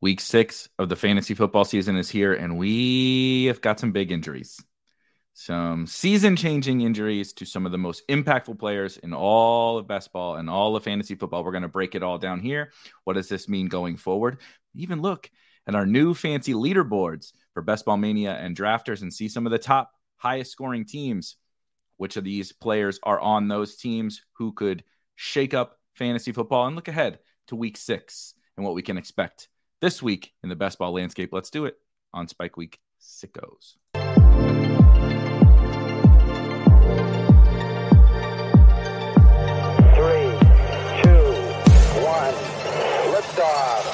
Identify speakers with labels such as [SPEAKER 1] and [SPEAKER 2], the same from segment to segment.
[SPEAKER 1] Week six of the fantasy football season is here, and we have got some big injuries. Some season changing injuries to some of the most impactful players in all of best ball and all of fantasy football. We're going to break it all down here. What does this mean going forward? Even look at our new fancy leaderboards for Best Ball Mania and drafters and see some of the top highest scoring teams. Which of these players are on those teams who could shake up fantasy football and look ahead to week six and what we can expect this week in the best ball landscape. Let's do it on Spike Week Sickos.
[SPEAKER 2] Three, two, one, liftoff.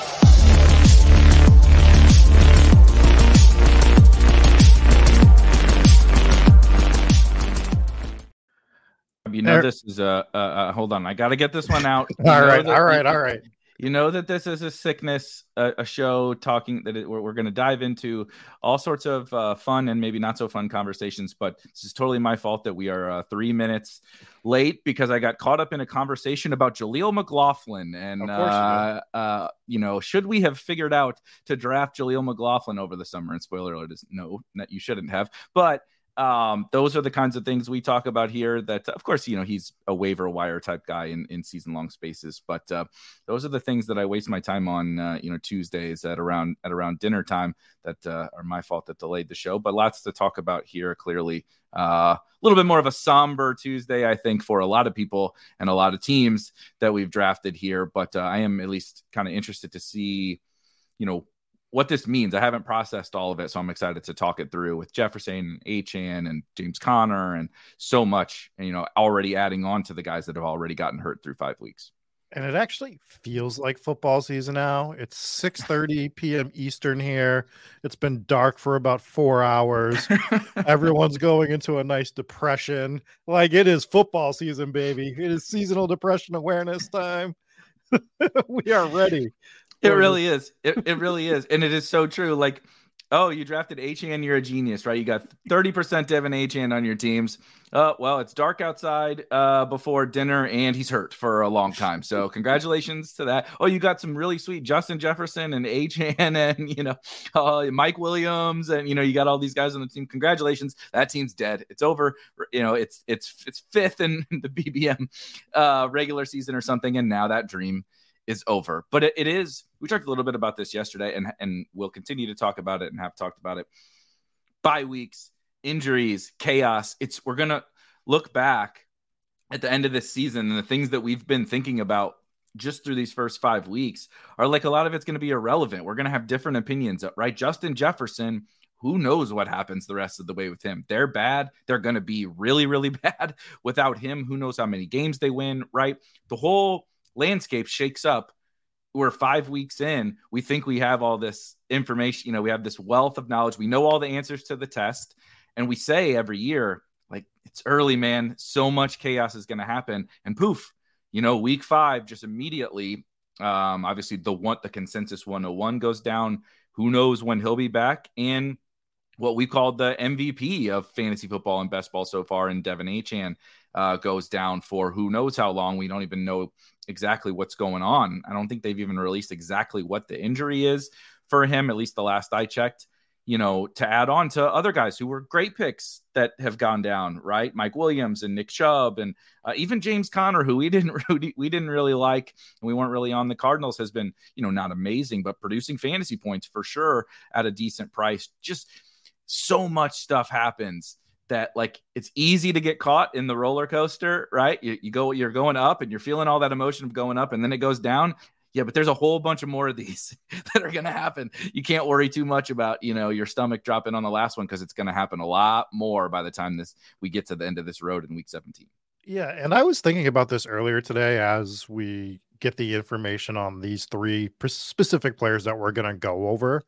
[SPEAKER 1] You know,
[SPEAKER 3] There-
[SPEAKER 1] this is a, uh, uh, hold on. I got to get this one out. You
[SPEAKER 3] All
[SPEAKER 1] know
[SPEAKER 3] right,
[SPEAKER 1] that-
[SPEAKER 3] all right, all right.
[SPEAKER 1] You know that this is a sickness, uh, a show talking that it, we're, we're going to dive into all sorts of uh, fun and maybe not so fun conversations. But this is totally my fault that we are uh, three minutes late because I got caught up in a conversation about Jaleel McLaughlin. And,
[SPEAKER 3] course you
[SPEAKER 1] uh, uh, you know, should we have figured out to draft Jaleel McLaughlin over the summer? And spoiler alert is no, that you shouldn't have. But um, those are the kinds of things we talk about here. That, of course, you know, he's a waiver wire type guy in, in season long spaces. But uh, those are the things that I waste my time on, uh, you know, Tuesdays at around at around dinner time that uh, are my fault that delayed the show. But lots to talk about here. Clearly, uh, a little bit more of a somber Tuesday, I think, for a lot of people and a lot of teams that we've drafted here. But uh, I am at least kind of interested to see, you know, what this means. I haven't processed all of it, so I'm excited to talk it through with Jefferson, and Achane, and James Conner, and so much. And, you know, already adding on to the guys that have already gotten hurt through five weeks.
[SPEAKER 3] And it actually feels like football season now. It's 6:30 p.m. Eastern here. It's been dark for about 4 hours. Everyone's going into a nice depression. Like it is football season, baby. It is seasonal depression awareness time. we are ready.
[SPEAKER 1] It really is. It, it really is. And it is so true. Like, oh, you drafted Achane, you're a genius, right? You got 30% De'Von Achane on your teams. Uh, well, it's dark outside uh, before dinner, and he's hurt for a long time. So congratulations to that. Oh, you got some really sweet Justin Jefferson and Achane and, you know, uh, Mike Williams, and, you know, you got all these guys on the team. Congratulations. That team's dead. It's over. You know, it's, it's, it's fifth in the BBM uh, regular season or something. And now that dream is over. But it, it is. We talked a little bit about this yesterday, and and we'll continue to talk about it and have talked about it. Bye weeks, injuries, chaos. It's we're gonna look back at the end of this season and the things that we've been thinking about just through these first five weeks are like a lot of it's going to be irrelevant. We're going to have different opinions, right? Justin Jefferson. Who knows what happens the rest of the way with him? They're bad. They're going to be really, really bad without him. Who knows how many games they win, right? The whole landscape shakes up we're five weeks in we think we have all this information you know we have this wealth of knowledge we know all the answers to the test and we say every year like it's early man. So much chaos is going to happen. And poof you know week five just immediately um obviously the one the consensus 101 goes down. Who knows when he'll be back? And what we called the MVP of fantasy football and best ball so far in De'Von Achane uh, goes down for who knows how long. We don't even know exactly what's going on. I don't think they've even released exactly what the injury is for him, at least the last I checked. you know, to add on to other guys who were great picks that have gone down, right? Mike Williams and Nick Chubb and uh, even James Conner, who we didn't we didn't really like, and we weren't really on the Cardinals, has been you know not amazing, but producing fantasy points for sure at a decent price. Just so much stuff happens that like it's easy to get caught in the roller coaster, right? You, you go, you're going up and you're feeling all that emotion of going up, and then it goes down. Yeah, but there's a whole bunch of more of these that are going to happen. You can't worry too much about, you know, your stomach dropping on the last one because it's going to happen a lot more by the time this we get to the end of this road in week 17.
[SPEAKER 3] Yeah, and I was thinking about this earlier today as we get the information on these three specific players that we're going to go over.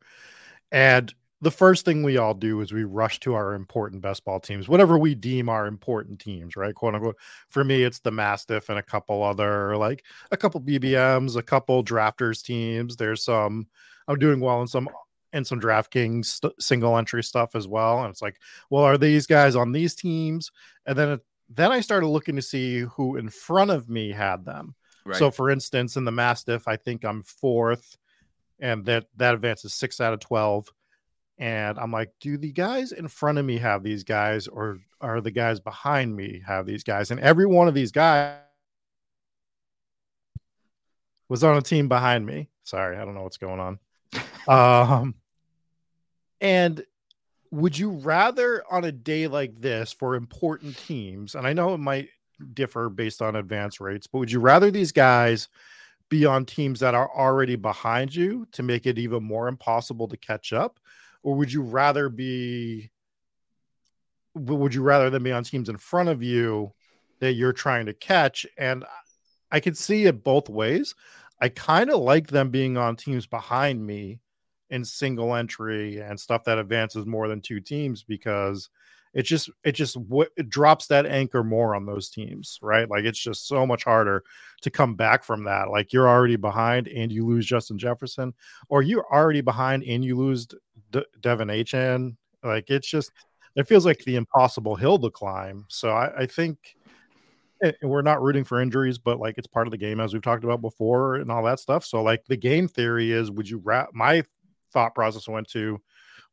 [SPEAKER 3] And the first thing we all do is we rush to our important best ball teams, whatever we deem our important teams, right? Quote unquote. For me, it's the Mastiff and a couple other, like a couple BBMs, a couple drafters teams. There's some, I'm doing well in some and some DraftKings st- single entry stuff as well. And it's like, well, are these guys on these teams? And then, it, then I started looking to see who in front of me had them. Right. So, for instance, in the Mastiff, I think I'm fourth, and that that advances six out of twelve and I'm like, do the guys in front of me have these guys, or are the guys behind me have these guys? And every one of these guys was on a team behind me. Sorry, I don't know what's going on. Um, and would you rather on a day like this for important teams, and I know it might differ based on advance rates, but would you rather these guys be on teams that are already behind you to make it even more impossible to catch up? Or would you rather be would you rather than be on teams in front of you that you're trying to catch? And i could see it both ways. I kind of like them being on teams behind me in single entry and stuff that advances more than two teams because it just it just it drops that anchor more on those teams right? Like it's just so much harder to come back from that. Like you're already behind and you lose justin jefferson or you're already behind and you lose De- De'Von Achane like it's just it feels like the impossible hill to climb. So i, I think we're not rooting for injuries but like it's part of the game as we've talked about before and all that stuff. So like the game theory is would you wrap my thought process went to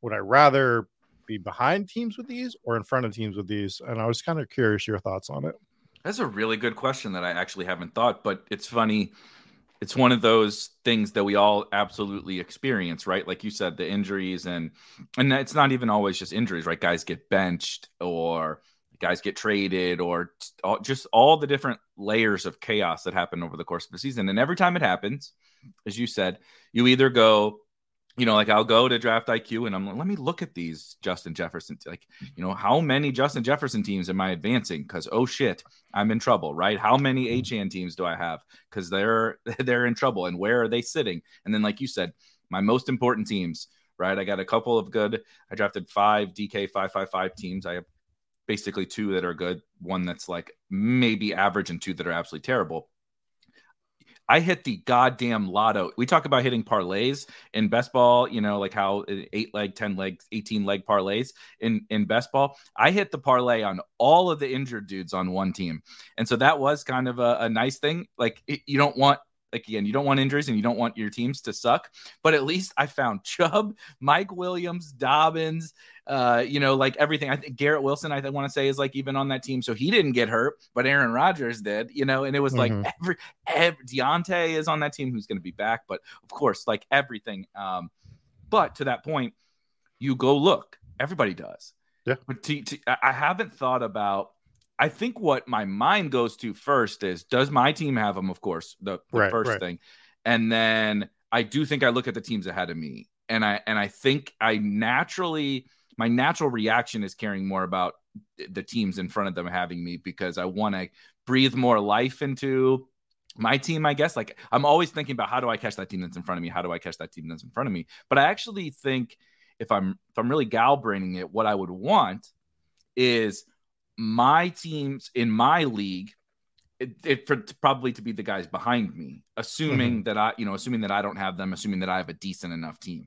[SPEAKER 3] would i rather be behind teams with these or in front of teams with these? And I was kind of curious your thoughts on it.
[SPEAKER 1] That's a really good question that I actually haven't thought, but it's funny. It's one of those things that we all absolutely experience, right? Like you said, the injuries and and it's not even always just injuries, right? Guys get benched or guys get traded or just all the different layers of chaos that happen over the course of the season. And every time it happens, as you said, you either go, you know, like I'll go to draft IQ and I'm like, let me look at these Justin Jefferson. Like, you know, how many Justin Jefferson teams am I advancing? Because oh shit, I'm in trouble, right? How many mm-hmm. Achane teams do I have? Because they're they're in trouble, and where are they sitting? And then, like you said, my most important teams, right? I got a couple of good. I drafted five DK five five five teams. I have basically two that are good, one that's like maybe average, and two that are absolutely terrible. I hit the goddamn lotto. We talk about hitting parlays in best ball, you know, like how uh, eight leg, 10 leg, 18 leg parlays in, in best ball. I hit the parlay on all of the injured dudes on one team. And so that was kind of a, a nice thing. Like it, you don't want like again, you don't want injuries and you don't want your teams to suck. But at least I found Chubb, Mike Williams, Dobbins, uh, you know, like everything. I think Garrett Wilson, I want to say, is like even on that team, so he didn't get hurt, but Aaron Rodgers did, you know, and it was mm-hmm. like every, every Diontae is on that team who's going to be back, but of course, like everything. Um, but to that point, you go look. Everybody does.
[SPEAKER 3] Yeah.
[SPEAKER 1] But to, to, I haven't thought about I think what my mind goes to first is does my team have them? Of course, the, the right, first right. thing, and then I do think I look at the teams ahead of me, and I and I think I naturally my natural reaction is caring more about the teams in front of them having me because I want to breathe more life into my team. I guess like I'm always thinking about how do I catch that team that's in front of me? How do I catch that team that's in front of me? But I actually think if I'm if I'm really gal braining it, what I would want is my teams in my league it, it for probably to be the guys behind me assuming mm-hmm. that i you know assuming that i don't have them assuming that i have a decent enough team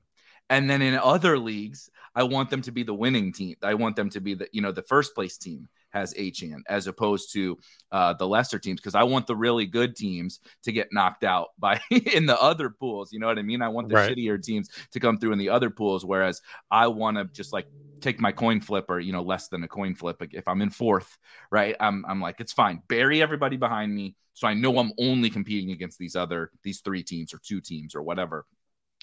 [SPEAKER 1] and then in other leagues i want them to be the winning team i want them to be the you know the first place team has Achane as opposed to uh, the lesser teams because I want the really good teams to get knocked out by in the other pools. You know what I mean? I want the right. shittier teams to come through in the other pools, whereas I want to just like take my coin flip or you know less than a coin flip if i'm in fourth right i'm, I'm like it's fine bury everybody behind me so i know i'm only competing against these other these three teams or two teams or whatever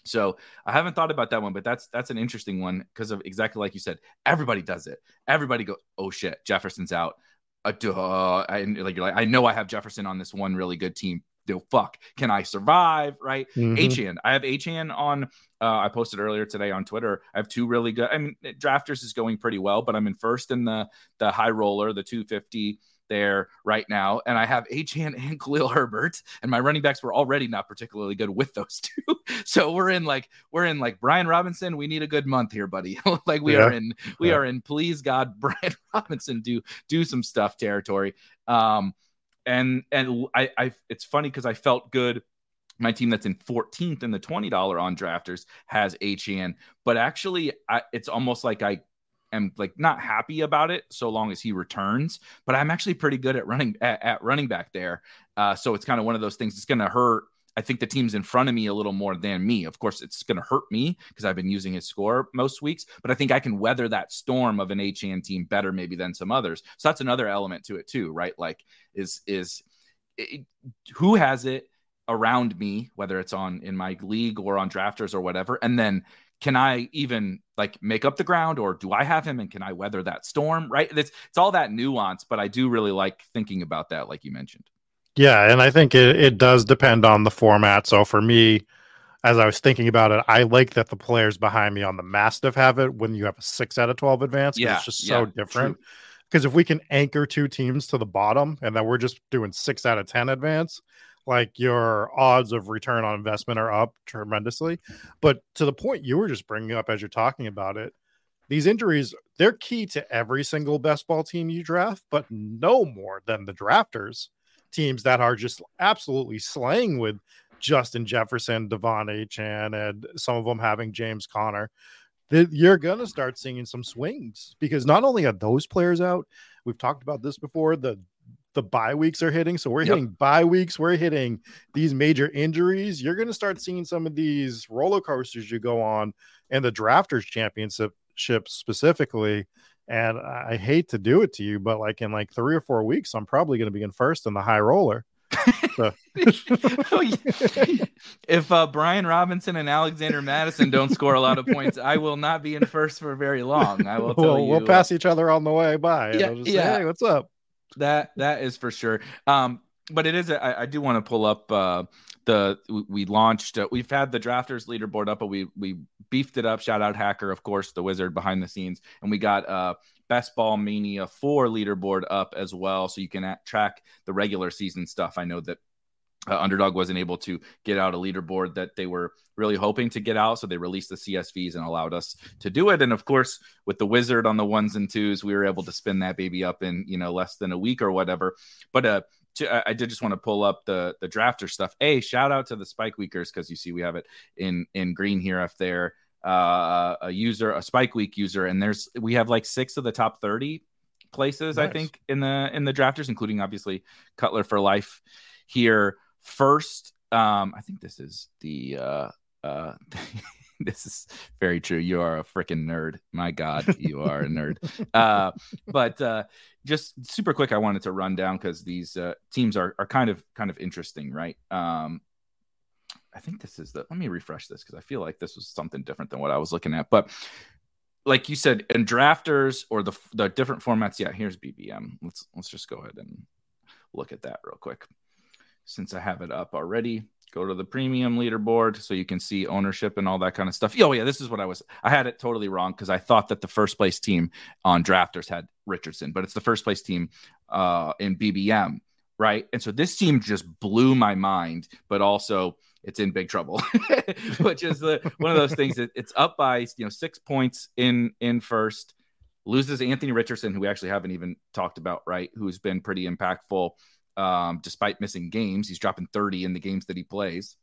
[SPEAKER 1] so I haven't thought about that one, but that's that's an interesting one because of exactly like you said. Everybody does it. Everybody goes, "Oh shit, Jefferson's out." Uh, duh. I, like you're like, I know I have Jefferson on this one really good team. Do fuck, can I survive? Right? mm I have Achane on. Uh, I posted earlier today on Twitter. I have two really good. I mean, drafters is going pretty well, but I'm in first in the the high roller, the 250 there right now. And I have Achane and Khalil Herbert, and my running backs were already not particularly good with those two. so we're in like we're in like Brian Robinson. We need a good month here, buddy. like we yeah. are in we yeah. are in please God, Brian Robinson do do some stuff territory. Um and and I I it's funny because I felt good my team that's in 14th in the $20 on drafters has Achane, but actually I, it's almost like I am like not happy about it so long as he returns. But I'm actually pretty good at running at, at running back there. Uh, so it's kind of one of those things. It's going to hurt. I think the team's in front of me a little more than me. Of course, it's going to hurt me because I've been using his score most weeks. But I think I can weather that storm of an Achane team better maybe than some others. So that's another element to it too, right? Like is is it, who has it around me, whether it's on in my league or on drafters or whatever, and then can I even like make up the ground or do I have him and can I weather that storm? Right. It's, it's all that nuance, but I do really like thinking about that, like you mentioned.
[SPEAKER 3] Yeah. And I think it, it does depend on the format. So for me, as I was thinking about it, I like that the players behind me on the Mastiff have it when you have a six out of 12 advance. Yeah. It's just so different. Because if we can anchor two teams to the bottom and then we're just doing six out of 10 advance, like your odds of return on investment are up tremendously. But to the point you were just bringing up as you're talking about it, these injuries they're key to every single best ball team you draft, but no more than the drafters teams that are just absolutely slaying with Justin Jefferson, De'Von Achane, and some of them having James Conner. You're going to start seeing some swings because not only are those players out, we've talked about this before. The the bye weeks are hitting. So we're yep. hitting bye weeks, we're hitting these major injuries. You're going to start seeing some of these roller coasters you go on and the drafters championship specifically. And I hate to do it to you, but like in like three or four weeks, I'm probably going to be in first in the high roller.
[SPEAKER 1] if uh, Brian Robinson and Alexander Mattison don't score a lot of points, I will not be in first for very long. I will tell
[SPEAKER 3] well,
[SPEAKER 1] you.
[SPEAKER 3] We'll pass each other on the way by. Yeah, yeah. Say, hey, what's up?
[SPEAKER 1] that that is for sure. Um, but it is. I, I do want to pull up uh, the we launched. Uh, we've had the drafters leaderboard up, but we we beefed it up. Shout out Hacker, of course, the wizard behind the scenes, and we got uh Best Ball Mania four leaderboard up as well, so you can at, track the regular season stuff. I know that uh, Underdog wasn't able to get out a leaderboard that they were really hoping to get out. So they released the CSVs and allowed us to do it. And of course, with the wizard on the ones and twos, we were able to spin that baby up in, you know, less than a week or whatever. But, uh, to, I did just want to pull up the the drafter stuff. A shout out to the Spike Weekers because you see we have it in in green here up they're uh, a user, a Spike Week user, and there's we have like six of the top thirty places nice. I think in the in the drafters, including obviously Cutler for life here first. Um, I think this is the uh, uh, this is very true. You are a freaking nerd. My God, you are a nerd. Uh, but uh, just super quick, I wanted to run down because these uh, teams are are kind of kind of interesting, right? Um, I think this is the. Let me refresh this because I feel like this was something different than what I was looking at. But like you said, in drafters or the the different formats. Yeah, here's BBM. Let's let's just go ahead and look at that real quick since I have it up already. Go to the premium leaderboard so you can see ownership and all that kind of stuff. Oh, yeah, this is what I was. I had it totally wrong because I thought that the first place team on drafters had Richardson, but it's the first place team uh, in BBM, right? And so this team just blew my mind, but also it's in big trouble, which is the, one of those things that it's up by you know six points in in first, loses Anthony Richardson, who we actually haven't even talked about, right? Who's been pretty impactful um, despite missing games. He's dropping 30 in the games that he plays.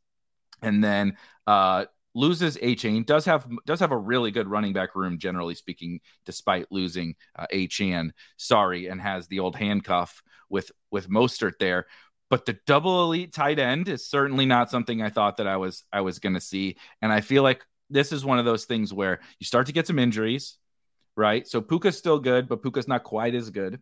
[SPEAKER 1] And then uh, loses Achane. Does have does have a really good running back room, generally speaking, despite losing uh, Achane. Sorry, and has the old handcuff with with Mostert there. But the double elite tight end is certainly not something I thought that I was I was going to see, and I feel like this is one of those things where you start to get some injuries, right? So Puka's still good, but Puka's not quite as good.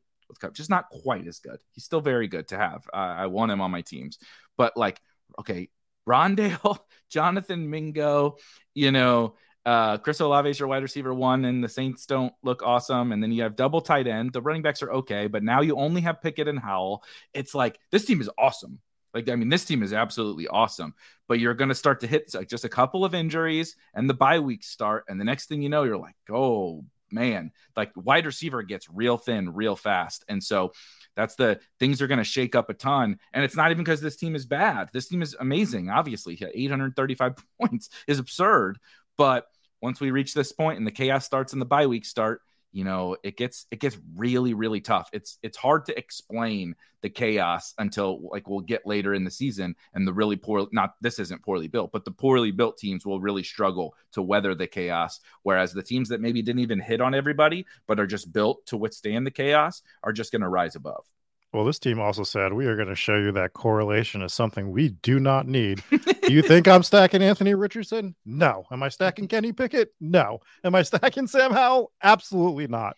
[SPEAKER 1] Just not quite as good. He's still very good to have. Uh, I want him on my teams, but like, okay, Rondale, Jonathan Mingo, you know, uh, Chris Olave is your wide receiver one, and the Saints don't look awesome. And then you have double tight end. The running backs are okay, but now you only have Pickett and Howell. It's like this team is awesome. Like, I mean, this team is absolutely awesome, but you're going to start to hit like just a couple of injuries and the bye weeks start. And the next thing you know, you're like, oh man, like wide receiver gets real thin real fast. And so that's the things are going to shake up a ton. And it's not even because this team is bad. This team is amazing. Obviously, 835 points is absurd. But once we reach this point and the chaos starts and the bye week start, you know it gets it gets really really tough. It's it's hard to explain the chaos until like we'll get later in the season and the really poor not this isn't poorly built but the poorly built teams will really struggle to weather the chaos whereas the teams that maybe didn't even hit on everybody but are just built to withstand the chaos are just going to rise above
[SPEAKER 3] well, this team also said we are going to show you that correlation is something we do not need. do you think I'm stacking Anthony Richardson? No. Am I stacking Kenny Pickett? No. Am I stacking Sam Howell? Absolutely not.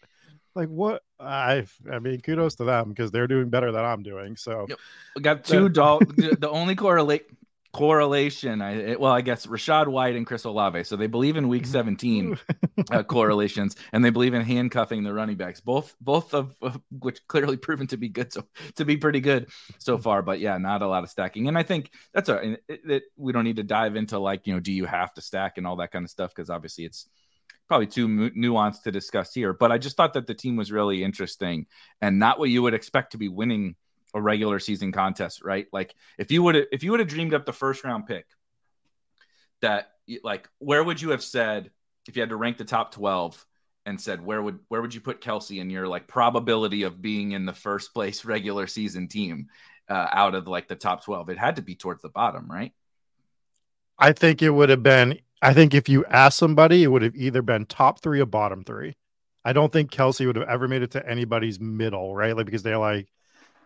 [SPEAKER 3] Like what? I I mean, kudos to them because they're doing better than I'm doing. So
[SPEAKER 1] yep. we got two doll. the only correlate correlation. I well, I guess Rachaad White and Chris Olave. So they believe in Week 17 uh, correlations, and they believe in handcuffing the running backs. Both both of, of, which clearly proven to be good, so to be pretty good so far. But yeah, not a lot of stacking. And I think that's a that we don't need to dive into like you know, do you have to stack and all that kind of stuff because obviously it's probably too nuanced to discuss here. But I just thought that the team was really interesting and not what you would expect to be winning a regular season contest, right? Like if you would if you would have dreamed up the first round pick, that like where would you have said if you had to rank the top twelve and said where would where would you put Kelce in your like probability of being in the first place regular season team uh, out of like the top twelve? It had to be towards the bottom, right?
[SPEAKER 3] I think it would have been. I think if you asked somebody, it would have either been top three or bottom three. I don't think Kelce would have ever made it to anybody's middle, right? Like because they're like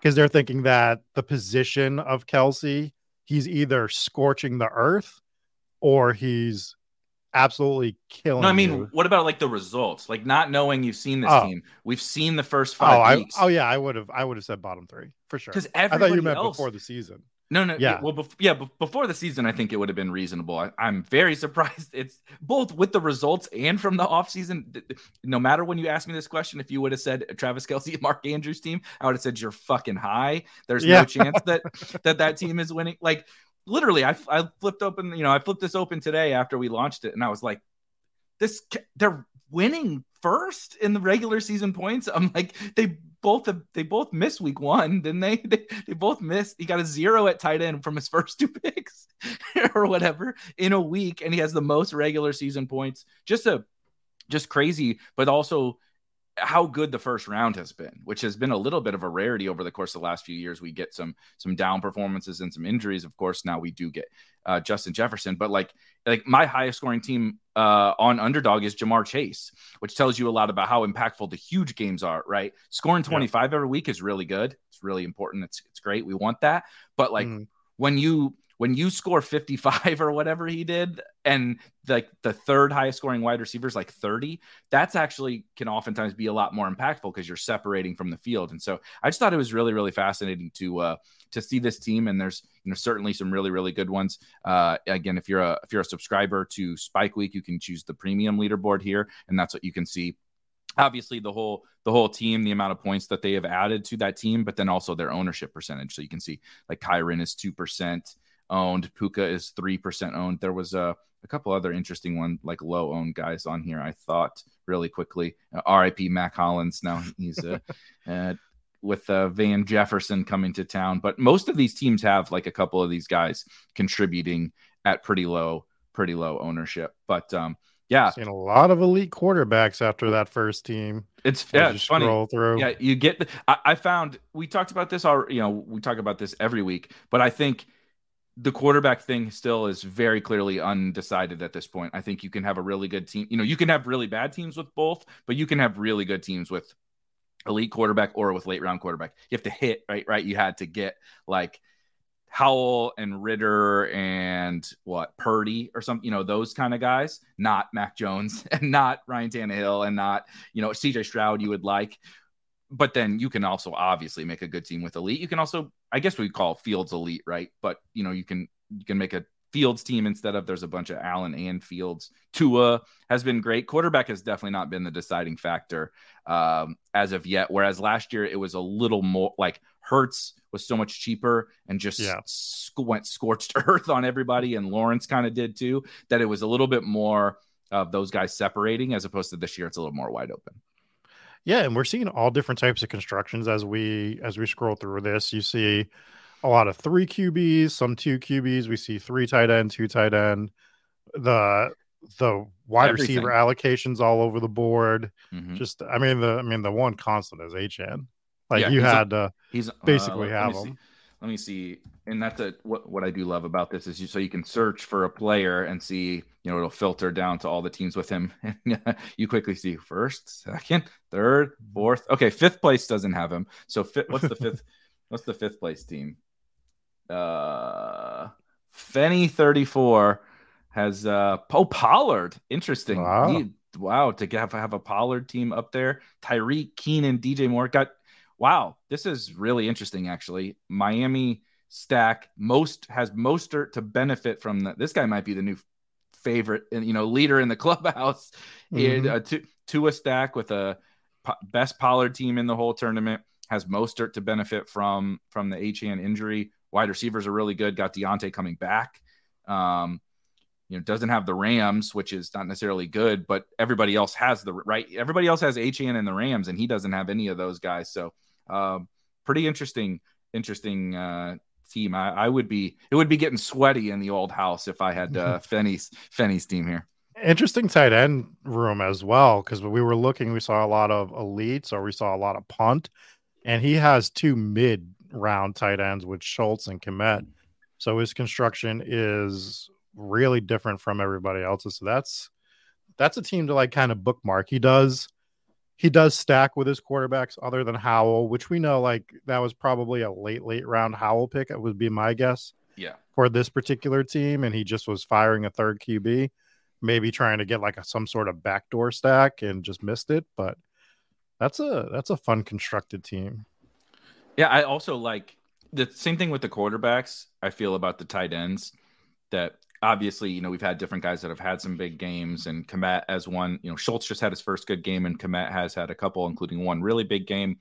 [SPEAKER 3] because they're thinking that the position of Kelce, he's either scorching the earth or he's absolutely killing.
[SPEAKER 1] No, I mean,
[SPEAKER 3] you.
[SPEAKER 1] what about like the results? Like not knowing you've seen this
[SPEAKER 3] Oh.
[SPEAKER 1] team, we've seen the first
[SPEAKER 3] Oh,
[SPEAKER 1] five
[SPEAKER 3] I,
[SPEAKER 1] weeks.
[SPEAKER 3] oh yeah, I would have I would have said bottom three for sure.
[SPEAKER 1] because
[SPEAKER 3] I thought you meant
[SPEAKER 1] else,
[SPEAKER 3] before the season.
[SPEAKER 1] No, no, yeah. Well, bef- yeah, bef- before the season, I think it would have been reasonable. I, I'm very surprised. It's both with the results and from the offseason. th- th- No matter when you ask me this question, if you would have said Travis Kelce, Mark Andrews team, I would have said you're fucking high. There's
[SPEAKER 3] Yeah.
[SPEAKER 1] no chance that that that team is winning. Like literally, I I flipped open. You know, I flipped this open today after we launched it, and I was like, this they're winning first in the regular season points. I'm like, they both they both missed week one, didn't they? They, they both missed. He got a zero at tight end from his first two picks or whatever in a week, and he has the most regular season points. Just a just crazy, but also how good the first round has been, which has been a little bit of a rarity over the course of the last few years. We get some some down performances and some injuries. Of course, now we do get uh, Justin Jefferson, but like like my highest scoring team uh, on underdog is Ja'Marr Chase, which tells you a lot about how impactful the huge games are. Right, scoring twenty five every week is really good. It's really important. It's it's great. We want that, but like
[SPEAKER 3] Mm.
[SPEAKER 1] when you when you score 55 or whatever he did and like the third highest scoring wide receivers like 30 that's actually can oftentimes be a lot more impactful because you're separating from the field. And so i just thought it was really really fascinating to uh to see this team and there's you know certainly some really really good ones. Uh again if you're a if you're a subscriber to spike week you can choose the premium leaderboard here and that's what you can see. Obviously the whole the whole team the amount of points that they have added to that team but then also their ownership percentage. So you can see like kyren is 2% owned. Puka is 3% owned. There was a, a couple other interesting one like low owned guys on here i thought really quickly. Uh, rip mack hollins. Now he's uh, uh, with uh, van jefferson coming to town. But most of these teams have like a couple of these guys contributing at pretty low pretty low ownership. But um yeah.
[SPEAKER 3] Seen a lot of elite quarterbacks after that first team.
[SPEAKER 1] it's yeah
[SPEAKER 3] you
[SPEAKER 1] it's funny.
[SPEAKER 3] scroll through.
[SPEAKER 1] yeah you get I, I found we talked about this all you know we talk about this every week but i think the quarterback thing still is very clearly undecided at this point. I think you can have a really good team. You know, you can have really bad teams with both, but you can have really good teams with elite quarterback or with late round quarterback. You have to hit right, right. You had to get like Howell and Ritter and what Purdy or something, you know, those kind of guys, not Mac Jones and not Ryan Tannehill and not, you know, CJ Stroud you would like. But then you can also obviously make a good team with elite. You can also I guess we call Fields elite, right? But you know, you can you can make a Fields team instead of there's a bunch of Allen and Fields. Tua has been great. Quarterback has definitely not been the deciding factor um, as of yet. Whereas last year it was a little more like Hurts was so much cheaper and just yeah. sc- went scorched earth on everybody, and Lawrence kind of did too. That it was a little bit more of those guys separating as opposed to this year. It's a little more wide open.
[SPEAKER 3] Yeah, and we're seeing all different types of constructions as we as we scroll through this. You see a lot of three QBs, some two QBs. We see three tight end, two tight end. The the wide Everything. receiver allocations all over the board. Mm-hmm. Just I mean the I mean the one constant is Achane. Like yeah, you had a, to he's basically uh, have him
[SPEAKER 1] let me see. And that's a, what what I do love about this is you so you can search for a player and see, you know, it'll filter down to all the teams with him. you quickly see first, second, third, fourth. Okay, fifth place doesn't have him. So fifth, what's the fifth? what's the fifth place team? Uh, Fenny thirty four has uh oh Pollard. Interesting. Wow. He, wow, to have have a Pollard team up there. Tyreek, Keenan, DJ Moore got wow, this is really interesting. Actually, Miami stack most has Mostert to benefit from that. This guy might be the new favorite, and you know, leader in the clubhouse. Mm-hmm. a two, Tua stack with a best Pollard team in the whole tournament has Mostert to benefit from from the Achane injury. Wide receivers are really good. Got Diontae coming back. Um, you know, doesn't have the Rams, which is not necessarily good, but everybody else has the right. Everybody else has Achane and the Rams, and he doesn't have any of those guys. So um, pretty interesting, interesting uh, team. I, I, would be it would be getting sweaty in the old house if I had uh, Fenny's Fenny's team here.
[SPEAKER 3] Interesting tight end room as well because we were looking, we saw a lot of elites or we saw a lot of punt, and he has two mid round tight ends with Schultz and Kmet. So his construction is really different from everybody else's. So that's that's a team to like kind of bookmark. He does he does stack with his quarterbacks other than Howell, which we know like that was probably a late, late round Howell pick. It would be my guess.
[SPEAKER 1] Yeah.
[SPEAKER 3] For this particular team. And he just was firing a third QB, maybe trying to get like a, some sort of backdoor stack and just missed it. But that's a that's a fun constructed team.
[SPEAKER 1] Yeah, I also like the same thing with the quarterbacks. I feel about the tight ends that obviously, you know, we've had different guys that have had some big games, and Kmet as one. You know, Schultz just had his first good game, and Kmet has had a couple, including one really big game.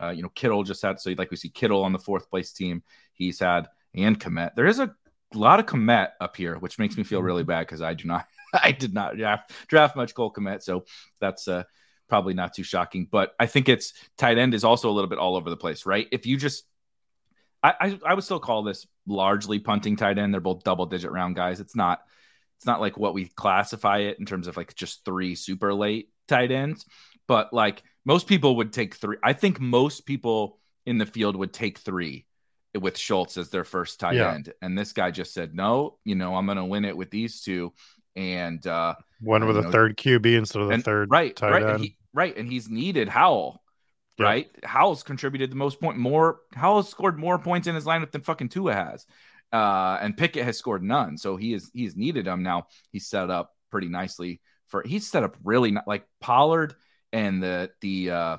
[SPEAKER 1] Uh, you know, Kittle just had so like we see Kittle on the fourth place team. He's had and Kmet. There is a lot of Kmet up here, which makes me feel really mm-hmm. bad because I do not, I did not draft draft much Cole Kmet, so that's uh, probably not too shocking. But I think it's tight end is also a little bit all over the place, right? If you just I, I, I would still call this largely punting tight end. They're both double digit round guys. It's not it's not like what we classify it in terms of like just three super late tight ends, but like most people would take three. I think most people in the field would take three with Schultz as their first tight yeah. end. And this guy just said, no, you know, I'm going to win it with these two. And uh,
[SPEAKER 3] one with a know, third QB instead of the
[SPEAKER 1] and,
[SPEAKER 3] third
[SPEAKER 1] right, tight right, end. And he, right. And he's needed Howell right? Howell's contributed the most point, more Howell's scored more points in his lineup than fucking Tua has. Uh, and Pickett has scored none. So he is he's needed him now. He's set up pretty nicely for he's set up really not like Pollard and the the uh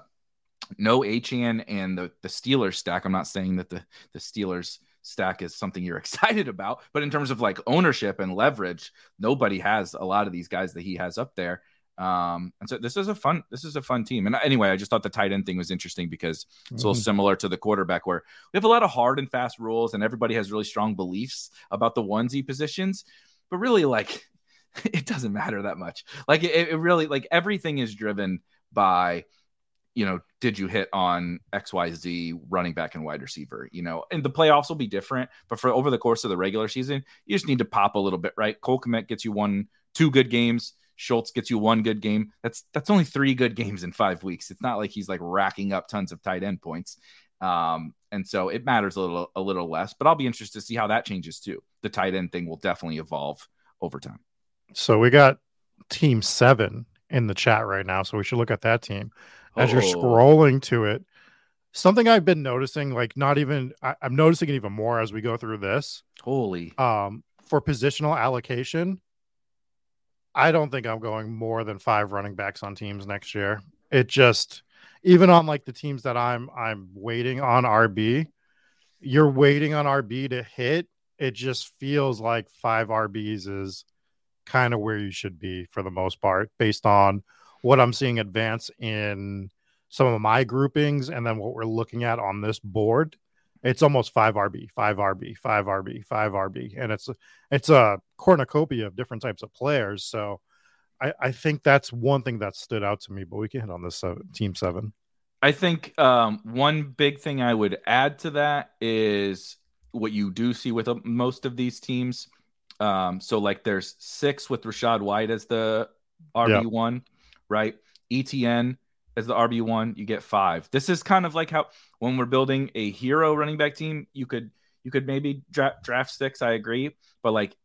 [SPEAKER 1] no Achane and the the Steelers stack. I'm not saying that the the Steelers stack is something you're excited about, but in terms of like ownership and leverage, nobody has a lot of these guys that he has up there. Um, and so this is a fun, this is a fun team. And anyway, I just thought the tight end thing was interesting because it's mm-hmm. a little mm-hmm. similar to the quarterback where we have a lot of hard and fast rules and everybody has really strong beliefs about the onesie positions, but really like it doesn't matter that much. Like it, it really, like everything is driven by, you know, did you hit on XYZ running back and wide receiver? You know, and the playoffs will be different, but for over the course of the regular season, you just need to pop a little bit, right? Cole Kmet gets you one, two good games. Schultz gets you one good game. That's that's only three good games in five weeks. It's not like he's like racking up tons of tight end points. Um, and so it matters a little a little less, but I'll be interested to see how that changes too. The tight end thing will definitely evolve over time.
[SPEAKER 3] So we got team seven in the chat right now. So we should look at that team. As you're
[SPEAKER 1] Oh.
[SPEAKER 3] scrolling to it, something I've been noticing, like not even I, I'm noticing it even more as we go through this.
[SPEAKER 1] Holy.
[SPEAKER 3] Um, for positional allocation, I don't think I'm going more than five running backs on teams next year. It just even on like the teams that I'm I'm waiting on RB, you're waiting on RB to hit. It just feels like five RBs is kind of where you should be for the most part, based on what I'm seeing advance in some of my groupings and then what we're looking at on this board. It's almost five RB, five RB, five RB, five RB, and it's it's a cornucopia of different types of players. So I, I think that's one thing that stood out to me. But we can hit on this uh, team seven.
[SPEAKER 1] I think um, one big thing I would add to that is what you do see with uh, most of these teams. Um, so, like, there's six with Rachaad White as the RB1, right? ETN as the RB1, you get five. This is kind of like how when we're building a hero running back team, you could you could maybe draft draft six. I agree, but like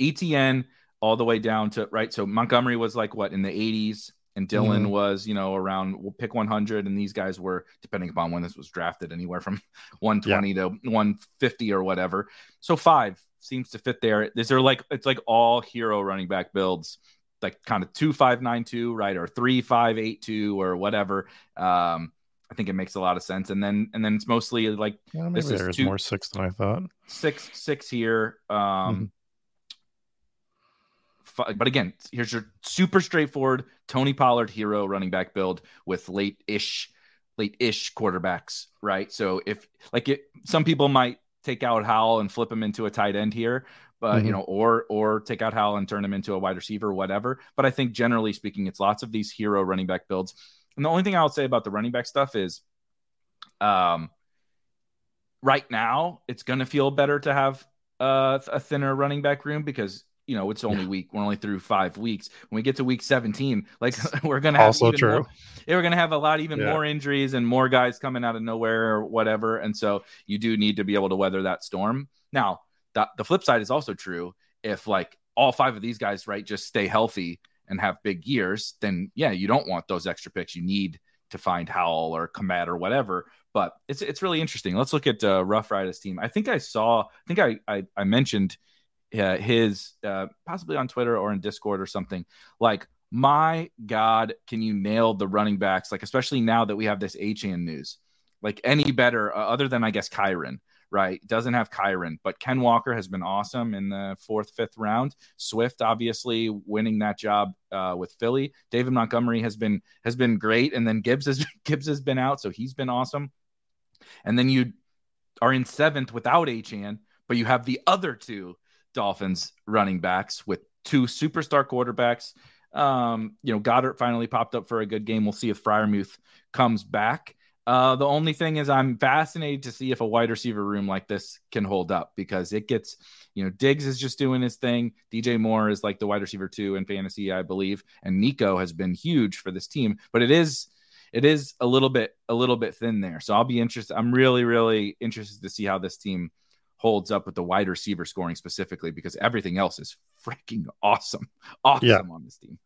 [SPEAKER 1] ETN all the way down to right. So Montgomery was like what in the 80s, and Dillon
[SPEAKER 3] Mhm.
[SPEAKER 1] was you know around we'll pick 100, and these guys were depending upon when this was drafted, anywhere from 120 to 150 or whatever. So five seems to fit there. These are like it's like all hero running back builds. Like kind of two five nine two, right, or three five eight two, or whatever. Um, I think it makes a lot of sense. And then and then it's mostly like
[SPEAKER 3] Yeah,
[SPEAKER 1] This is
[SPEAKER 3] there's
[SPEAKER 1] two-
[SPEAKER 3] more six than I thought.
[SPEAKER 1] six six here. Um, fi- but again, here's your super straightforward Tony Pollard hero running back build with late ish, late ish quarterbacks, right? So if like it, some people might take out Howell and flip him into a tight end here, but you
[SPEAKER 3] Mhm.
[SPEAKER 1] know, or or take out Howell and turn him into a wide receiver, whatever. But I think generally speaking, it's lots of these hero running back builds. And the only thing I would say about the running back stuff is, um, right now it's going to feel better to have uh, a thinner running back room because you know it's only week we're only through five weeks when we get to week 17 like we're gonna have
[SPEAKER 3] Also true.
[SPEAKER 1] more- we're gonna have a lot even
[SPEAKER 3] Yeah.
[SPEAKER 1] more injuries and more guys coming out of nowhere or whatever and so you do need to be able to weather that storm now the, the flip side is also true if like all five of these guys right just stay healthy and have big years then yeah you don't want those extra picks you need to find Howell or Kmet or whatever but it's it's really interesting. Let's look at uh, Rough Riders team. I think I saw. I think I I, I mentioned uh, his uh, possibly on Twitter or in Discord or something. Like, my God, can you nail the running backs? Like, especially now that we have this Achane news. Like any better, uh, other than I guess Kyren, right? Doesn't have Kyren, but Ken Walker has been awesome in the fourth, fifth round. Swift obviously winning that job uh, with Philly. David Montgomery has been has been great, and then Gibbs has Gibbs has been out, so he's been awesome. And then you are in seventh without Achane, but you have the other two Dolphins running backs with two superstar quarterbacks. Um, you know, Goedert finally popped up for a good game. We'll see if Freiermuth comes back. Uh, the only thing is, I'm fascinated to see if a wide receiver room like this can hold up because it gets, you know, Diggs is just doing his thing. DJ Moore is like the wide receiver two in fantasy, I believe, and Nico has been huge for this team. But it is, it is a little bit, a little bit thin there. So I'll be interested. I'm really, really interested to see how this team holds up with the wide receiver scoring specifically because everything else is freaking awesome, awesome
[SPEAKER 3] Yeah.
[SPEAKER 1] on this team.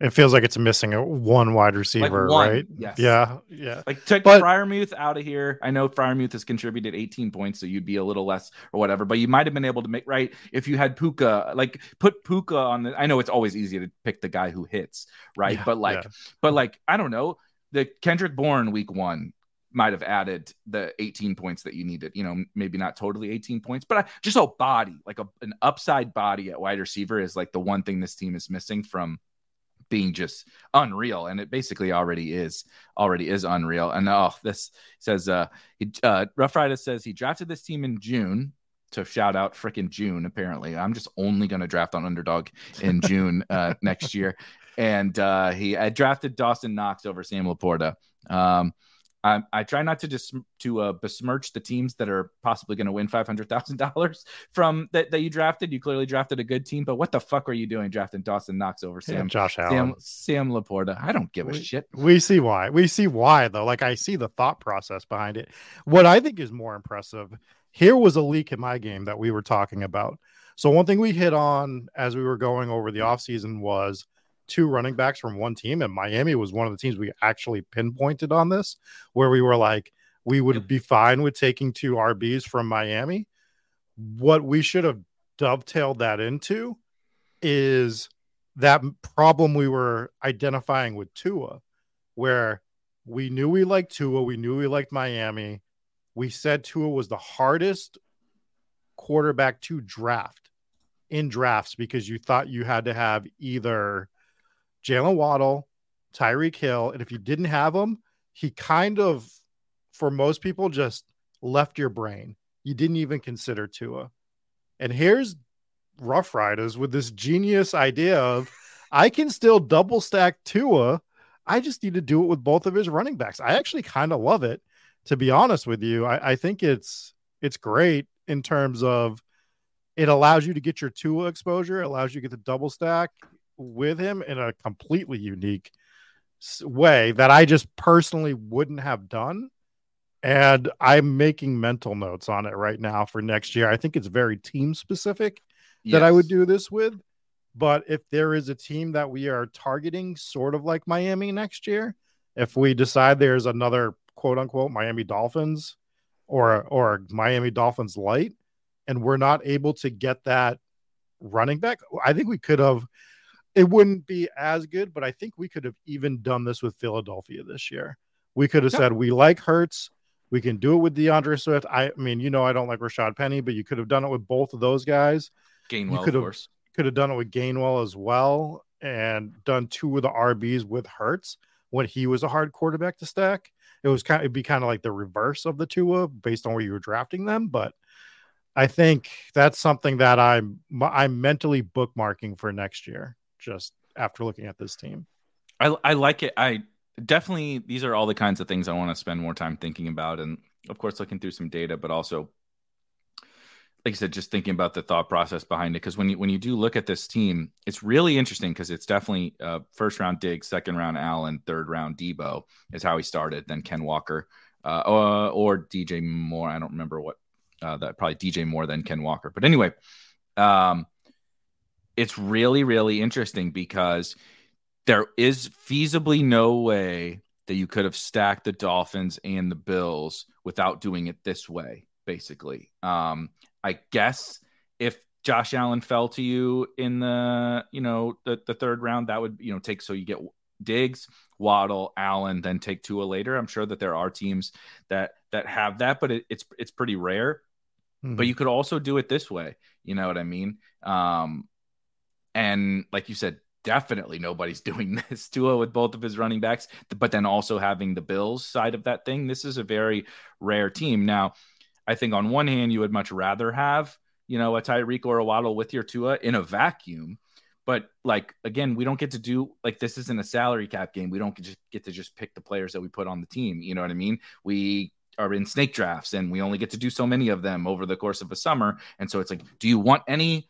[SPEAKER 3] It feels like it's missing a one wide receiver,
[SPEAKER 1] one,
[SPEAKER 3] right?
[SPEAKER 1] yes.
[SPEAKER 3] Yeah, yeah.
[SPEAKER 1] Like take
[SPEAKER 3] But-
[SPEAKER 1] Freiermuth out of here. I know Freiermuth has contributed 18 points, so you'd be a little less or whatever. But you might have been able to make right if you had Puka. Like put Puka on the. I know it's always easy to pick the guy who hits, right?
[SPEAKER 3] Yeah,
[SPEAKER 1] but like,
[SPEAKER 3] yeah.
[SPEAKER 1] but like, I don't know. The Kendrick Bourne week one might have added the 18 points that you needed. You know, maybe not totally 18 points, but I, just a body, like a, an upside body at wide receiver, is like the one thing this team is missing from being just unreal and it basically already is already is unreal. And oh this says uh, he, uh rough rider says he drafted this team in june to shout out freaking june apparently. I'm just only going to draft on underdog in june uh next year. And uh he I drafted dawson knox over sam laporta. Um Um, I try not to just to uh, besmirch the teams that are possibly going to win five hundred thousand dollars from that, that you drafted. You clearly drafted a good team, but what the fuck are you doing drafting Dawson Knox over Sam
[SPEAKER 3] Josh
[SPEAKER 1] Sam
[SPEAKER 3] Allen.
[SPEAKER 1] Sam Laporta? I don't give a
[SPEAKER 3] We-
[SPEAKER 1] shit.
[SPEAKER 3] We see why. We see why though. Like I see the thought process behind it. What I think is more impressive, here was a leak in my game that we were talking about. So one thing we hit on as we were going over the offseason was two running backs from one team and Miami was one of the teams we actually pinpointed on this where we were like we would
[SPEAKER 1] Yep.
[SPEAKER 3] be fine with taking two RBs from Miami. What we should have dovetailed that into is that problem we were identifying with Tua, where we knew we liked Tua, we knew we liked Miami. We said Tua was the hardest quarterback to draft in drafts because you thought you had to have either Jalen Waddle, Tyreek Hill, and if you didn't have him, he kind of, for most people, just left your brain. You didn't even consider Tua. And here's Rough Riders with this genius idea of I can still double stack Tua. I just need to do it with both of his running backs. I actually kind of love it, to be honest with you. I, I think it's it's great in terms of it allows you to get your Tua exposure, it allows you to get the double stack with him in a completely unique way that I just personally wouldn't have done. And I'm making mental notes on it right now for next year. I think it's very team specific that I would do this with. But if there is a team that we are targeting, sort of like Miami next year, if we decide there's another quote unquote Miami Dolphins or or Miami Dolphins light, and we're not able to get that running back, I think we could have. It wouldn't be as good, but I think we could have even done this with Philadelphia this year. We could have
[SPEAKER 1] Yeah.
[SPEAKER 3] said we like Hurts. We can do it with D'Andre Swift. I, I mean, you know, I don't like Rashaad Penny, but you could have done it with both of those guys
[SPEAKER 1] Gainwell, of
[SPEAKER 3] could've-
[SPEAKER 1] course.
[SPEAKER 3] could have done it with Gainwell as well and done two of the RBs with Hurts when he was a hard quarterback to stack. It was kind of it'd be kind of like the reverse of the Tua based on where you were drafting them, but I think that's something that I'm I'm mentally bookmarking for next year just after looking at this team.
[SPEAKER 1] I I like it. I definitely these are all the kinds of things I want to spend more time thinking about, and of course looking through some data, but also, like I said, just thinking about the thought process behind it. Because when you when you do look at this team, it's really interesting because it's definitely uh, first round dig, second round Allen, third round Deebo is how he started. Then Ken Walker, uh, or, or DJ Moore. I don't remember what uh, that probably DJ Moore than Ken Walker. But anyway, um, it's really really interesting because there is feasibly no way that you could have stacked the Dolphins and the Bills without doing it this way, basically. Um, I guess if Josh Allen fell to you in the, you know, the, the third round, that would, you know, take so you get Diggs, Waddle, Allen, then take Tua later. I'm sure that there are teams that that have that, but it, it's it's pretty rare. But you could also do it this way. You know what I mean? Um, and like you said, definitely nobody's doing this. Tua with both of his running backs, but then also having the Bills side of that thing. This is a very rare team. Now, I think on one hand, you would much rather have, you know, a Tyreek or a Waddle with your Tua in a vacuum. But like again, we don't get to do like this isn't a salary cap game. We don't get, just get to just pick the players that we put on the team. You know what I mean? We are in snake drafts and we only get to do so many of them over the course of a summer. And so it's like, do you want any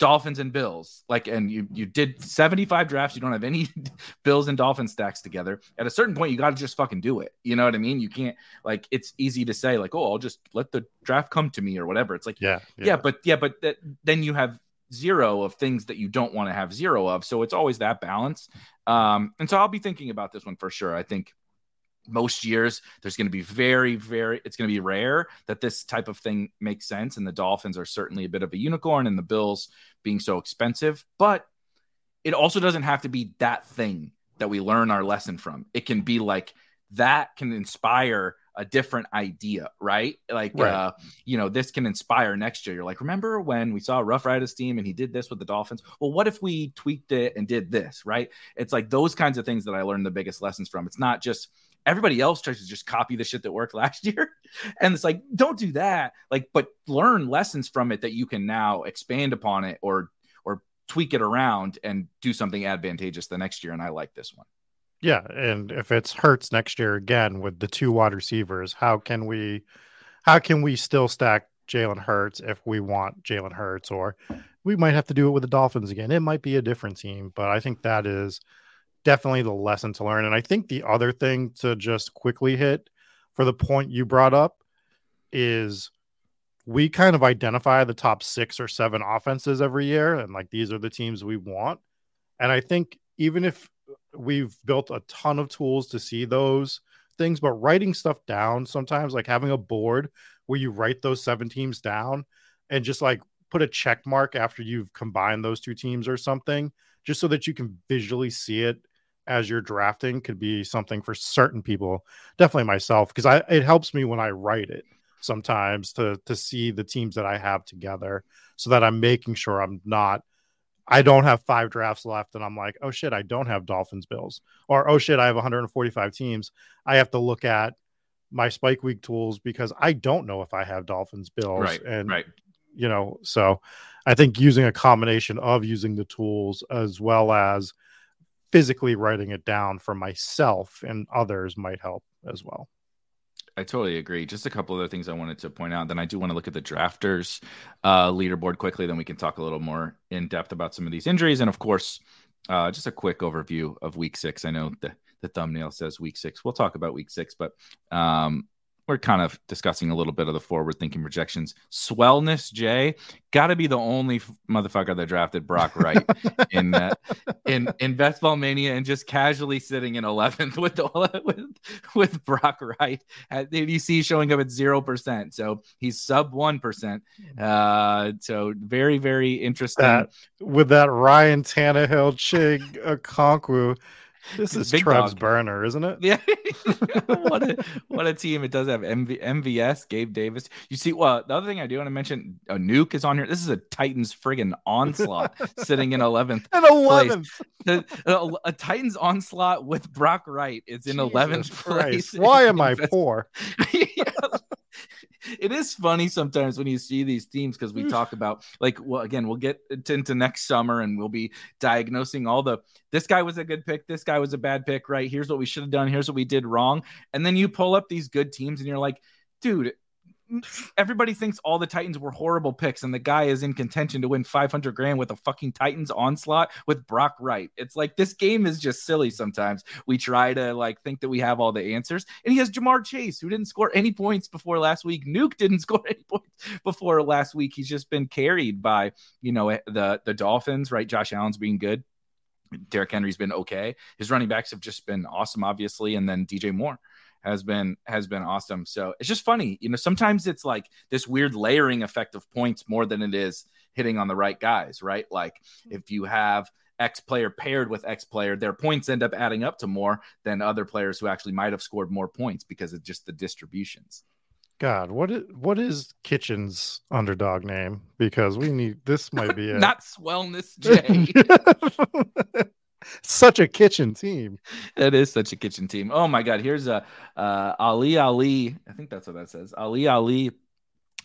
[SPEAKER 1] Dolphins and Bills? Like, and you you did 75 drafts, you don't have any Bills and Dolphins stacks together. At a certain point, you got to just fucking do it. You know what I mean? You can't like it's easy to say like, oh, I'll just let the draft come to me or whatever. It's like,
[SPEAKER 3] yeah,
[SPEAKER 1] yeah, but yeah, but that, then you have zero of things that you don't want to have zero of. So it's always that balance. Um, and so I'll be thinking about this one for sure. I think most years there's going to be very very it's going to be rare that this type of thing makes sense and the dolphins are certainly a bit of a unicorn and the bills being so expensive but it also doesn't have to be that thing that we learn our lesson from. It can be like that can inspire a different idea right? Like
[SPEAKER 3] Right.
[SPEAKER 1] uh you know this can inspire next year. You're like remember when we saw rough riders team and he did this with the dolphins? Well what if we tweaked it and did this right? It's like those kinds of things that i learned the biggest lessons from. It's not just everybody else tries to just copy the shit that worked last year. And it's like don't do that. Like but learn lessons from it that you can now expand upon it or or tweak it around and do something advantageous the next year. And i like this one.
[SPEAKER 3] Yeah, and if it's Hurts next year again with the two wide receivers, how can we how can we still stack Jalen Hurts if we want Jalen Hurts? Or we might have to do it with the Dolphins again. It might be a different team, but I think that is definitely the lesson to learn. And I think the other thing to just quickly hit for the point you brought up is we kind of identify the top six or seven offenses every year, and like these are the teams we want. And I think even if we've built a ton of tools to see those things, but writing stuff down sometimes, like having a board where you write those seven teams down and just like put a check mark after you've combined those two teams or something, just so that you can visually see it as you're drafting could be something for certain people definitely myself because i it helps me when i write it sometimes to to see the teams that I have together so that I'm making sure I'm not I don't have five drafts left and I'm like, oh shit, I don't have Dolphins Bills. Or oh shit, I have 145 teams. I have to look at my spike week tools because I don't know if I have Dolphins Bills.
[SPEAKER 1] Right.
[SPEAKER 3] And
[SPEAKER 1] right.
[SPEAKER 3] you know, so I think using a combination of using the tools as well as physically writing it down for myself and others might help as well.
[SPEAKER 1] I totally agree. Just a couple other things I wanted to point out. Then I do want to look at the drafters uh, leaderboard quickly. Then we can talk a little more in depth about some of these injuries, and of course, uh, just a quick overview of Week Six. I know the the thumbnail says Week Six. We'll talk about Week Six, but um, we're kind of discussing a little bit of the forward thinking projections. Swellness, Jay, got to be the only f- motherfucker that drafted Brock Wright in uh, in in Best Ball Mania and just casually sitting in 11th with the, with with Brock Wright at ADC showing up at zero percent. So he's sub one percent. Uh, so very very interesting.
[SPEAKER 3] That, with that Ryan Tannehill, Chig Okonkwo this is Big Trev's dog. burner, isn't it?
[SPEAKER 1] Yeah. what a what a team. It does have MV, MVS, Gabe Davis. You see, well, the other thing I do want to mention, a nuke is on here. This is a Titans friggin' onslaught sitting in 11th.
[SPEAKER 3] In 11th.
[SPEAKER 1] A, a, a, Titans onslaught with Brock Wright is in Jesus 11th place.
[SPEAKER 3] Why am I poor? yeah
[SPEAKER 1] it is funny sometimes when you see these teams because we mm. talk about like well again we'll get into next summer and we'll be diagnosing all the this guy was a good pick this guy was a bad pick right? Here's what we should have done here's what we did wrong. And then you pull up these good teams and you're like dude everybody thinks all the Titans were horrible picks, and the guy is in contention to win 500 grand with a fucking Titans onslaught with Brock Wright. It's like this game is just silly sometimes. We try to like think that we have all the answers, and he has Ja'Marr Chase, who didn't score any points before last week. Nuke didn't score any points before last week. He's just been carried by, you know, the the Dolphins, right? Josh Allen's being good. Derrick Henry's been okay. His running backs have just been awesome, obviously, and then DJ Moore has been has been awesome. So it's just funny, you know. Sometimes it's like this weird layering effect of points more than it is hitting on the right guys, right? Like hmm. if you have X player paired with X player, their points end up adding up to more than other players who actually might have scored more points because of just the distributions.
[SPEAKER 3] God, what is what is Kitchen's underdog name? Because we need this might be it.
[SPEAKER 1] Not Swellness J.
[SPEAKER 3] such a kitchen team.
[SPEAKER 1] That is such a kitchen team. Oh my god, here's a uh, Ali Ali. I think that's what that says. Ali Ali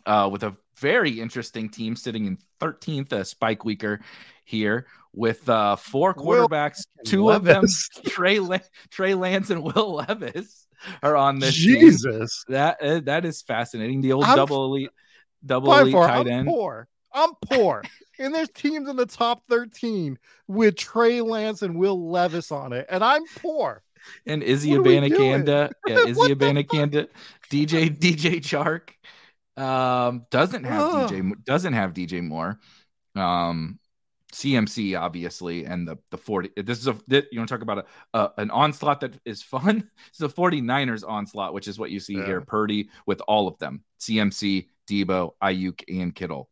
[SPEAKER 1] uh, with a very interesting team sitting in 13th, a spike weaker here with uh, four quarterbacks. Will two Levis. of them, Trey La- Trey Lance and Will Levis, are on this.
[SPEAKER 3] Jesus,
[SPEAKER 1] team. that uh, that is fascinating. The old I'm, double elite, double elite far, tight
[SPEAKER 3] I'm
[SPEAKER 1] end.
[SPEAKER 3] Poor. I'm poor and there's teams in the top 13 with Trey Lance and Will Levis on it, and I'm poor.
[SPEAKER 1] And Izzy Abanikanda, yeah, Izzy Abanikanda, DJ DJ Chark, um, doesn't have DJ doesn't have DJ Moore, um, CMC obviously, and the the 40. This is a you want to talk about a, a, an onslaught that is fun. Is a 49ers onslaught, which is what you see yeah. here. Purdy with all of them, CMC, Deebo, Aiyuk, and Kittle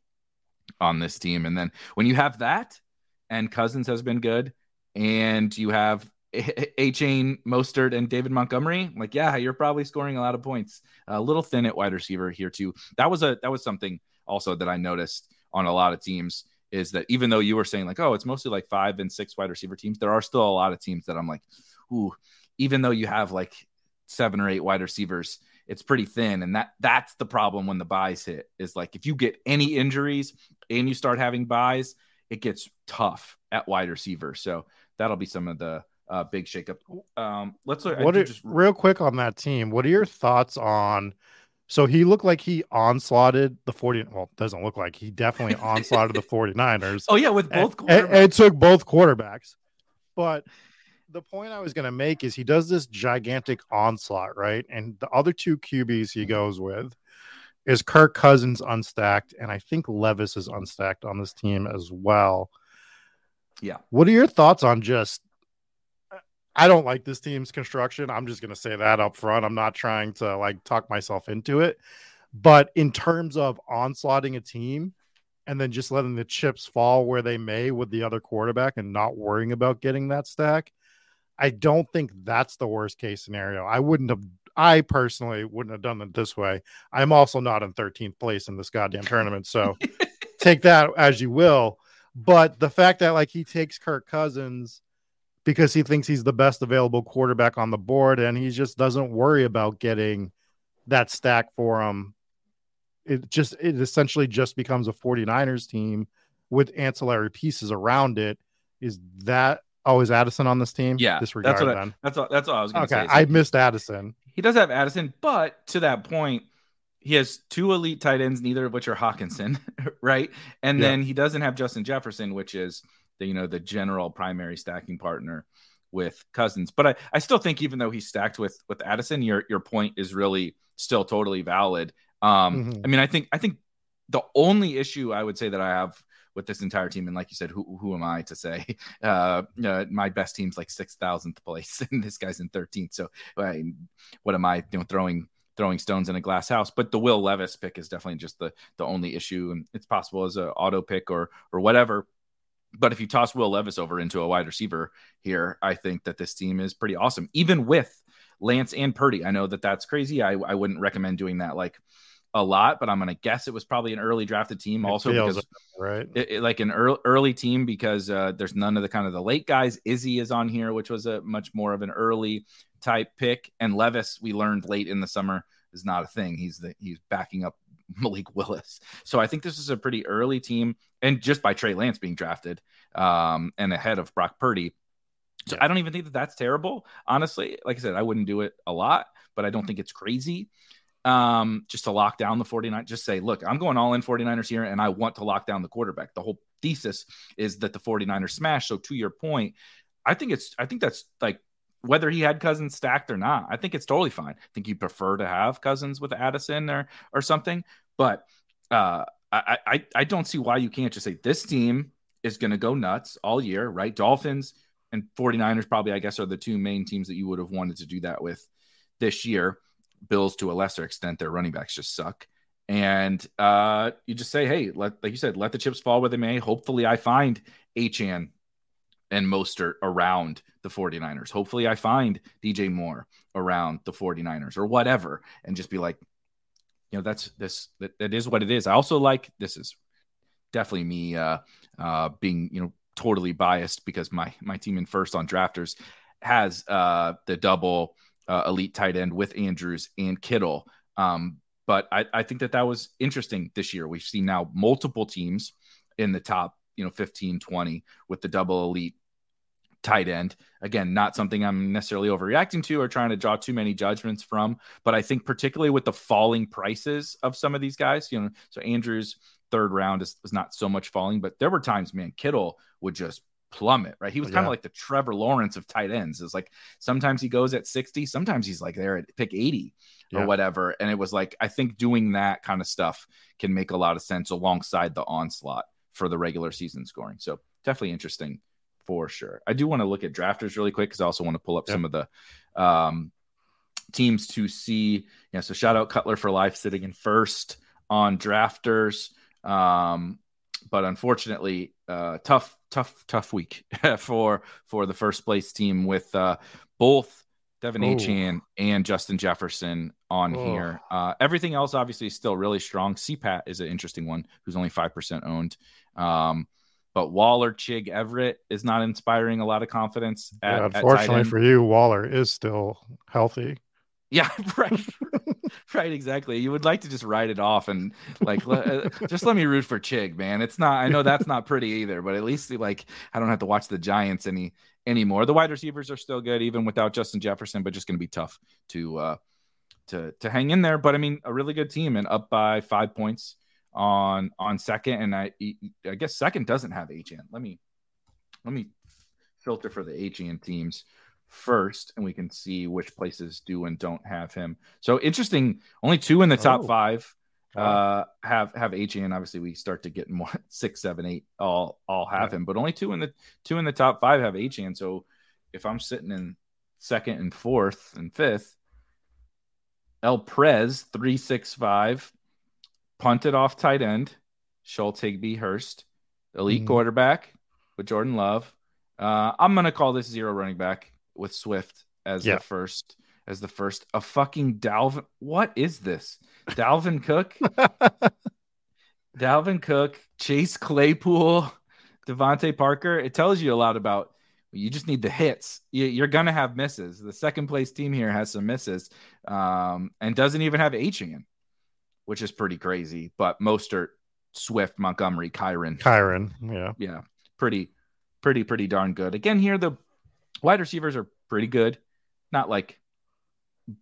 [SPEAKER 1] on this team. And then when you have that, and Cousins has been good, and you have Achane, Mostert, and David Montgomery, like yeah, you're probably scoring a lot of points. A little thin at wide receiver here too. That was a that was something also that I noticed on a lot of teams is that even though you were saying like oh it's mostly like five and six wide receiver teams, there are still a lot of teams that I'm like, ooh, even though you have like seven or eight wide receivers, it's pretty thin and that that's the problem when the buys hit is like if you get any injuries and you start having buys it gets tough at wide receiver so that'll be some of the uh, big shakeup. Um, let's look.
[SPEAKER 3] What are,
[SPEAKER 1] just
[SPEAKER 3] real quick on that team? What are your thoughts on? So he looked like he onslaughted the 40. Well, doesn't look like he definitely onslaughted the 49ers.
[SPEAKER 1] oh yeah, with both
[SPEAKER 3] and-
[SPEAKER 1] quarterbacks.
[SPEAKER 3] and took both quarterbacks. But the point I was going to make is he does this gigantic onslaught, right? And the other two QBs he goes with is Kirk Cousins unstacked, and I think Levis is unstacked on this team as well.
[SPEAKER 1] Yeah.
[SPEAKER 3] What are your thoughts on just? I don't like this team's construction. I'm just going to say that up front. I'm not trying to like talk myself into it. But in terms of onslaughting a team, and then just letting the chips fall where they may with the other quarterback and not worrying about getting that stack. I don't think that's the worst case scenario. I wouldn't have, I personally wouldn't have done it this way. I'm also not in 13th place in this goddamn tournament. So take that as you will. But the fact that like he takes Kirk Cousins because he thinks he's the best available quarterback on the board and he just doesn't worry about getting that stack for him it just it essentially just becomes a 49ers team with ancillary pieces around it is that oh is addison on this team
[SPEAKER 1] Yeah,
[SPEAKER 3] disregard
[SPEAKER 1] that's what I-
[SPEAKER 3] then
[SPEAKER 1] That's all. That's all I was going to
[SPEAKER 3] okay
[SPEAKER 1] say.
[SPEAKER 3] i missed addison
[SPEAKER 1] he does have Addison, but to that point, he has two elite tight ends, neither of which are Hockenson, right? And
[SPEAKER 3] Yeah.
[SPEAKER 1] then he doesn't have Justin Jefferson, which is the you know the general primary stacking partner with Cousins. But I, I still think even though he's stacked with with Addison, your your point is really still totally valid. Um,
[SPEAKER 3] Mhm.
[SPEAKER 1] I mean, I think I think the only issue I would say that I have with this entire team, and like you said, who who am I to say? Uh, uh my best team's like six thousandth place, and this guy's in thirteenth. So, I, what am I you know throwing throwing stones in a glass house? But the Will Levis pick is definitely just the the only issue, and it's possible as a auto pick or or whatever. But if you toss Will Levis over into a wide receiver here, I think that this team is pretty awesome, even with Lance and Purdy. I know that that's crazy. I, I wouldn't recommend doing that like a lot, but I'm going to guess it was probably an early drafted team
[SPEAKER 3] It
[SPEAKER 1] also because
[SPEAKER 3] right
[SPEAKER 1] it, it- like an early, early team because uh, there's none of the kind of the late guys. Izzy is on here, which was a much more of an early type pick, and Levis we learned late in the summer is not a thing. He's the he's backing up Malik Willis, so I think this is a pretty early team, and just by Trey Lance being drafted um, and ahead of Brock Purdy. So I don't even think that that's terrible. Honestly, like I said, I wouldn't do it a lot, but I don't think it's crazy um, just to lock down the 49 just say look i'm going all in 49ers here and i want to lock down the quarterback. The whole thesis is that the 49ers smash. So to your point i think it's i think that's like whether he had cousins stacked or not i think it's totally fine. I think you prefer to have cousins with addison or or something but uh i i, I don't see why you can't just say this team is going to go nuts all year right? Dolphins and 49ers probably i guess are the two main teams that you would have wanted to do that with this year Bills to a lesser extent, their running backs just suck. And uh, you just say, hey, let like you said, let the chips fall where they may. Hopefully, I find Achane and Mostert around the 49ers. Hopefully, I find DJ Moore around the 49ers or whatever, and just be like, you know, that's this that, that is what it is. I also like this is definitely me uh uh being, you know, totally biased because my my team in first on drafters has uh the double uh, elite tight end with Andrews and Kittle. Um, but I, I think that that was interesting this year. We've seen now multiple teams in the top, you know, 15, 20 with the double elite tight end. Again, not something I'm necessarily overreacting to or trying to draw too many judgments from, but I think particularly with the falling prices of some of these guys, you know, so Andrews third round is, was not so much falling, but there were times, man, Kittle would just plummet, right? He was kind
[SPEAKER 3] Yeah.
[SPEAKER 1] of like the Trevor Lawrence of tight ends. It's like sometimes he goes at 60, sometimes he's like there at pick 80 or
[SPEAKER 3] Yeah.
[SPEAKER 1] whatever. And it was like, I think doing that kind of stuff can make a lot of sense alongside the onslaught for the regular season scoring. So definitely interesting for sure. I do want to look at drafters really quick because I also want to pull up
[SPEAKER 3] Yeah.
[SPEAKER 1] some of the um, teams to see. Yeah, so shout out Cutler for life sitting in first on drafters. Um, but unfortunately, uh, tough, tough, tough week for for the first place team with uh, both Devin
[SPEAKER 3] Ooh.
[SPEAKER 1] Achane and Justin Jefferson on
[SPEAKER 3] Oh.
[SPEAKER 1] here. Uh, everything else obviously is still really strong. CPAT is an interesting one, who's only five percent owned. Um, but Waller, Chig, Everett is not inspiring a lot of confidence. At,
[SPEAKER 3] yeah, unfortunately for you waller is still healthy
[SPEAKER 1] Yeah, right. right, exactly. You would like to just write it off and like uh, just let me root for Chig, man. It's not. I know that's not pretty either, but at least like I don't have to watch the Giants any anymore. The wide receivers are still good even without Justin Jefferson, but just going to be tough to uh to to hang in there. But I mean, a really good team and up by five points on on second, and I I guess second doesn't have HN. Let me let me filter for the HN teams first, and we can see which places do and don't have him. So interesting. Only two in the top
[SPEAKER 3] Oh.
[SPEAKER 1] five uh have have HN. Obviously, we start to get more six, seven, eight. All all have
[SPEAKER 3] Yeah.
[SPEAKER 1] him, but only two in the two in the top five have HN. So if I'm sitting in second and fourth and fifth, El Prez three six five, punted off tight end, Schultz Higbee Hurst, elite
[SPEAKER 3] Mhm.
[SPEAKER 1] quarterback with Jordan Love. Uh, I'm gonna call this zero running back with Swift as
[SPEAKER 3] Yeah.
[SPEAKER 1] the first as the first. A fucking Dalvin. What is this? Dalvin Cook. Dalvin Cook, Chase Claypool, DeVante Parker. It tells you a lot about. You just need the hits. You, you're gonna have misses. The second place team here has some misses, um, and doesn't even have Hing, which is pretty crazy. But Mostert, Swift, Montgomery, Kyren,
[SPEAKER 3] Kyren. Yeah.
[SPEAKER 1] yeah, pretty, pretty, pretty darn good. Again, here the wide receivers are pretty good, not like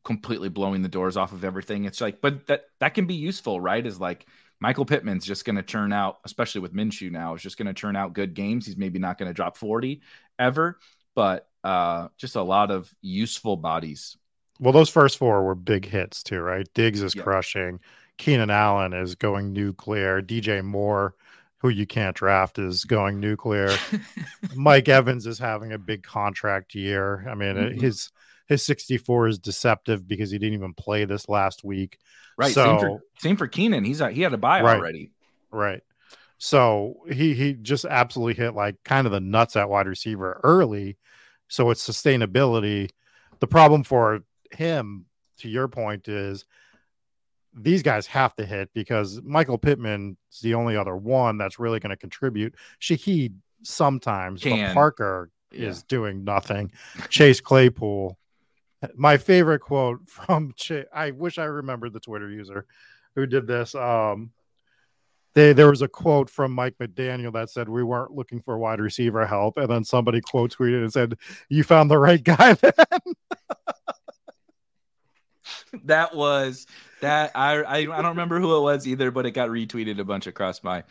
[SPEAKER 1] completely blowing the doors off of everything. It's like, but that that can be useful, right? Is like Michael Pittman's just going to turn out, especially with Minshew now, is just going to turn out good games. He's maybe not going to drop forty ever, but uh, just a lot of useful bodies.
[SPEAKER 3] Well, those first four were big hits too, right? Diggs is
[SPEAKER 1] Yeah.
[SPEAKER 3] crushing. Keenan Allen is going nuclear. DJ Moore, who you can't draft, is going nuclear. Mike Evans is having a big contract year. I mean,
[SPEAKER 1] Mhm.
[SPEAKER 3] his his 64 is deceptive because he didn't even play this last week.
[SPEAKER 1] Right. same,
[SPEAKER 3] So-
[SPEAKER 1] for, same for Keenan. He's he had a buy
[SPEAKER 3] Right.
[SPEAKER 1] already.
[SPEAKER 3] Right. So he he just absolutely hit like kind of the nuts at wide receiver early. So it's sustainability. The problem for him, to your point, is these guys have to hit because Michael Pittman's the only other one that's really going to contribute. Shaheed sometimes,
[SPEAKER 1] Can.
[SPEAKER 3] but Parker
[SPEAKER 1] Yeah.
[SPEAKER 3] is doing nothing. Chase Claypool. My favorite quote from Ch- I wish I remembered the Twitter user who did this. Um, they, there was a quote from Mike McDaniel that said we weren't looking for wide receiver help, and then somebody quote tweeted and said, "You found the right guy." Then
[SPEAKER 1] that was that I, I I don't remember who it was either, but it got retweeted a bunch across my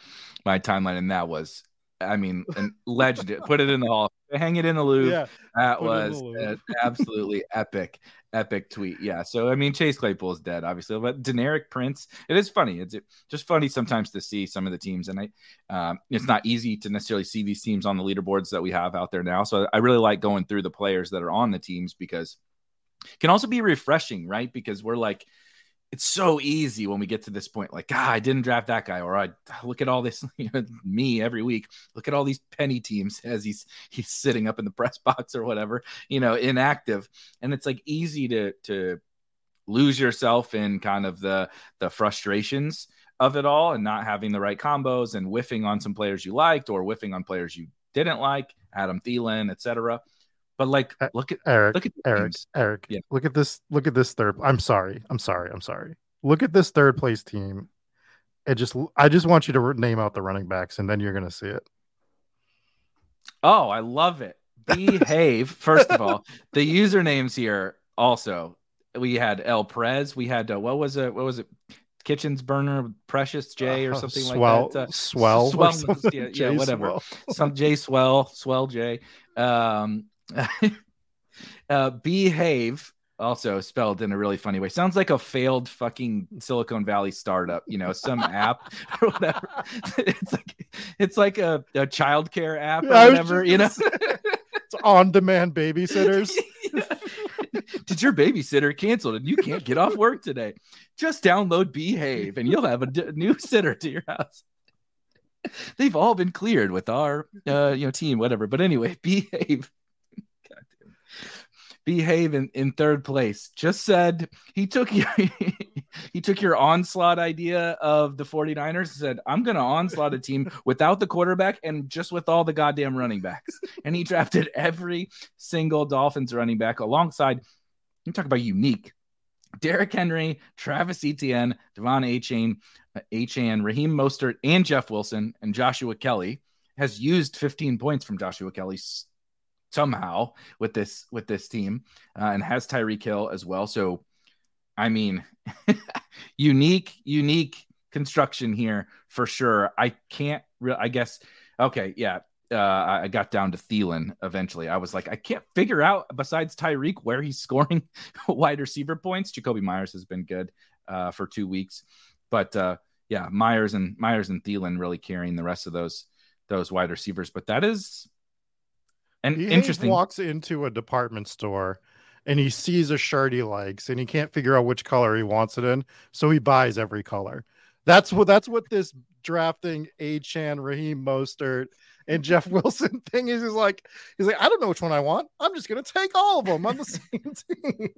[SPEAKER 1] my timeline, and that was I mean, an legend. Put it in the hall, hang it in the Louvre.
[SPEAKER 3] yeah,
[SPEAKER 1] that
[SPEAKER 3] put it in
[SPEAKER 1] was absolutely epic, epic tweet. Yeah. So I mean, Chase Claypool is dead, obviously, but generic Prince. It is funny. It's just funny sometimes to see some of the teams, and I, um, it's not easy to necessarily see these teams on the leaderboards that we have out there now. So I really like going through the players that are on the teams because can also be refreshing, right? Because we're like, it's so easy when we get to this point, like, ah, I didn't draft that guy, or I look at all this, me every week. Look at all these penny teams as he's he's sitting up in the press box or whatever, you know, inactive, and it's like easy to to lose yourself in kind of the the frustrations of it all and not having the right combos and whiffing on some players you liked or whiffing on players you didn't like, Adam Thielen, etc. But like,
[SPEAKER 3] Uh,
[SPEAKER 1] look at
[SPEAKER 3] Eric,
[SPEAKER 1] look at
[SPEAKER 3] Eric,
[SPEAKER 1] teams.
[SPEAKER 3] Eric.
[SPEAKER 1] Yeah.
[SPEAKER 3] Look at this. Look at this third. I'm sorry. I'm sorry. I'm sorry. Look at this third place team. It just. I just want you to name out the running backs, and then you're gonna see it.
[SPEAKER 1] Oh, I love it. Behave. First of all, the usernames here also. We had El Prez. We had uh, what was it? What was it? Kitchens Burner, Precious J, or
[SPEAKER 3] Uh,
[SPEAKER 1] something
[SPEAKER 3] swell,
[SPEAKER 1] like that. Uh,
[SPEAKER 3] swell,
[SPEAKER 1] Swell, yeah, yeah, whatever.
[SPEAKER 3] Swell.
[SPEAKER 1] Some J Swell, Swell J. Um, uh, Behave also spelled in a really funny way. Sounds like a failed fucking Silicon Valley startup, you know, some app or whatever. It's like it's like a, a childcare app
[SPEAKER 3] Yeah, was
[SPEAKER 1] whatever, you know.
[SPEAKER 3] It's on-demand babysitters.
[SPEAKER 1] Did your babysitter canceled and you can't get off work today? Just download Behave and you'll have a d- new sitter to your house. They've all been cleared with our uh, you know team, whatever. But anyway, Behave. Behave in, in third place. Just said he took your he took your onslaught idea of the 49ers and said, I'm gonna onslaught a team without the quarterback and just with all the goddamn running backs. And he drafted every single Dolphins running back alongside you talk about unique. Derrick Henry, Travis Etienne, Devon Achane, Achane, Raheem Mostert, and Jeff Wilson and Joshua Kelly has used 15 points from Joshua Kelly somehow with this with this team, uh, and has Tyreek Hill as well. So, I mean, unique, unique construction here for sure. I can't. Re- I guess. Okay, yeah uh, I got down to Thielen eventually. I was like, I can't figure out besides Tyreek where he's scoring wide receiver points. Jakobi Meyers has been good uh, for two weeks, but uh, yeah, Meyers and Meyers and Thielen really carrying the rest of those those wide receivers. But that is an
[SPEAKER 3] he
[SPEAKER 1] interesting.
[SPEAKER 3] Walks into a department store and he sees a shirt he likes and he can't figure out which color he wants it in, so he buys every color. That's what that's what this drafting Achane, Raheem Mostert, and Jeff Wilson thing is. He's like, he's like, I don't know which one I want. I'm just gonna take all of them on the same team.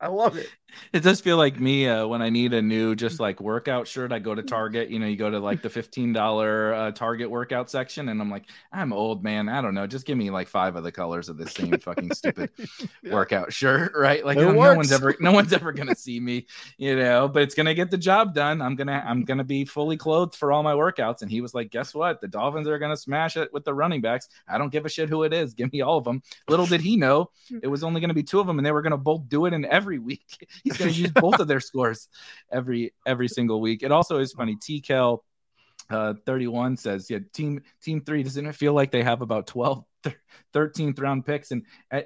[SPEAKER 3] I love it.
[SPEAKER 1] It does feel like me uh, when I need a new just like workout shirt. I go to Target. You know, you go to like the fifteen dollar uh, Target workout section, and I'm like, I'm old man. I don't know. Just give me like five of the colors of this same fucking stupid yeah. workout shirt, right? Like no, no one's ever no one's ever gonna see me, you know. But it's gonna get the job done. I'm gonna I'm gonna be fully clothed for all my workouts. And he was like, guess what? The Dolphins are gonna smash it with the running backs. I don't give a shit who it is. Give me all of them. Little did he know it was only gonna be two of them, and they were gonna both do it in every every week. He's going to use both of their scores every every single week. It also is funny. T. Kel uh, 31 says, yeah, team team three, doesn't it feel like they have about 12, 13th round picks? And uh,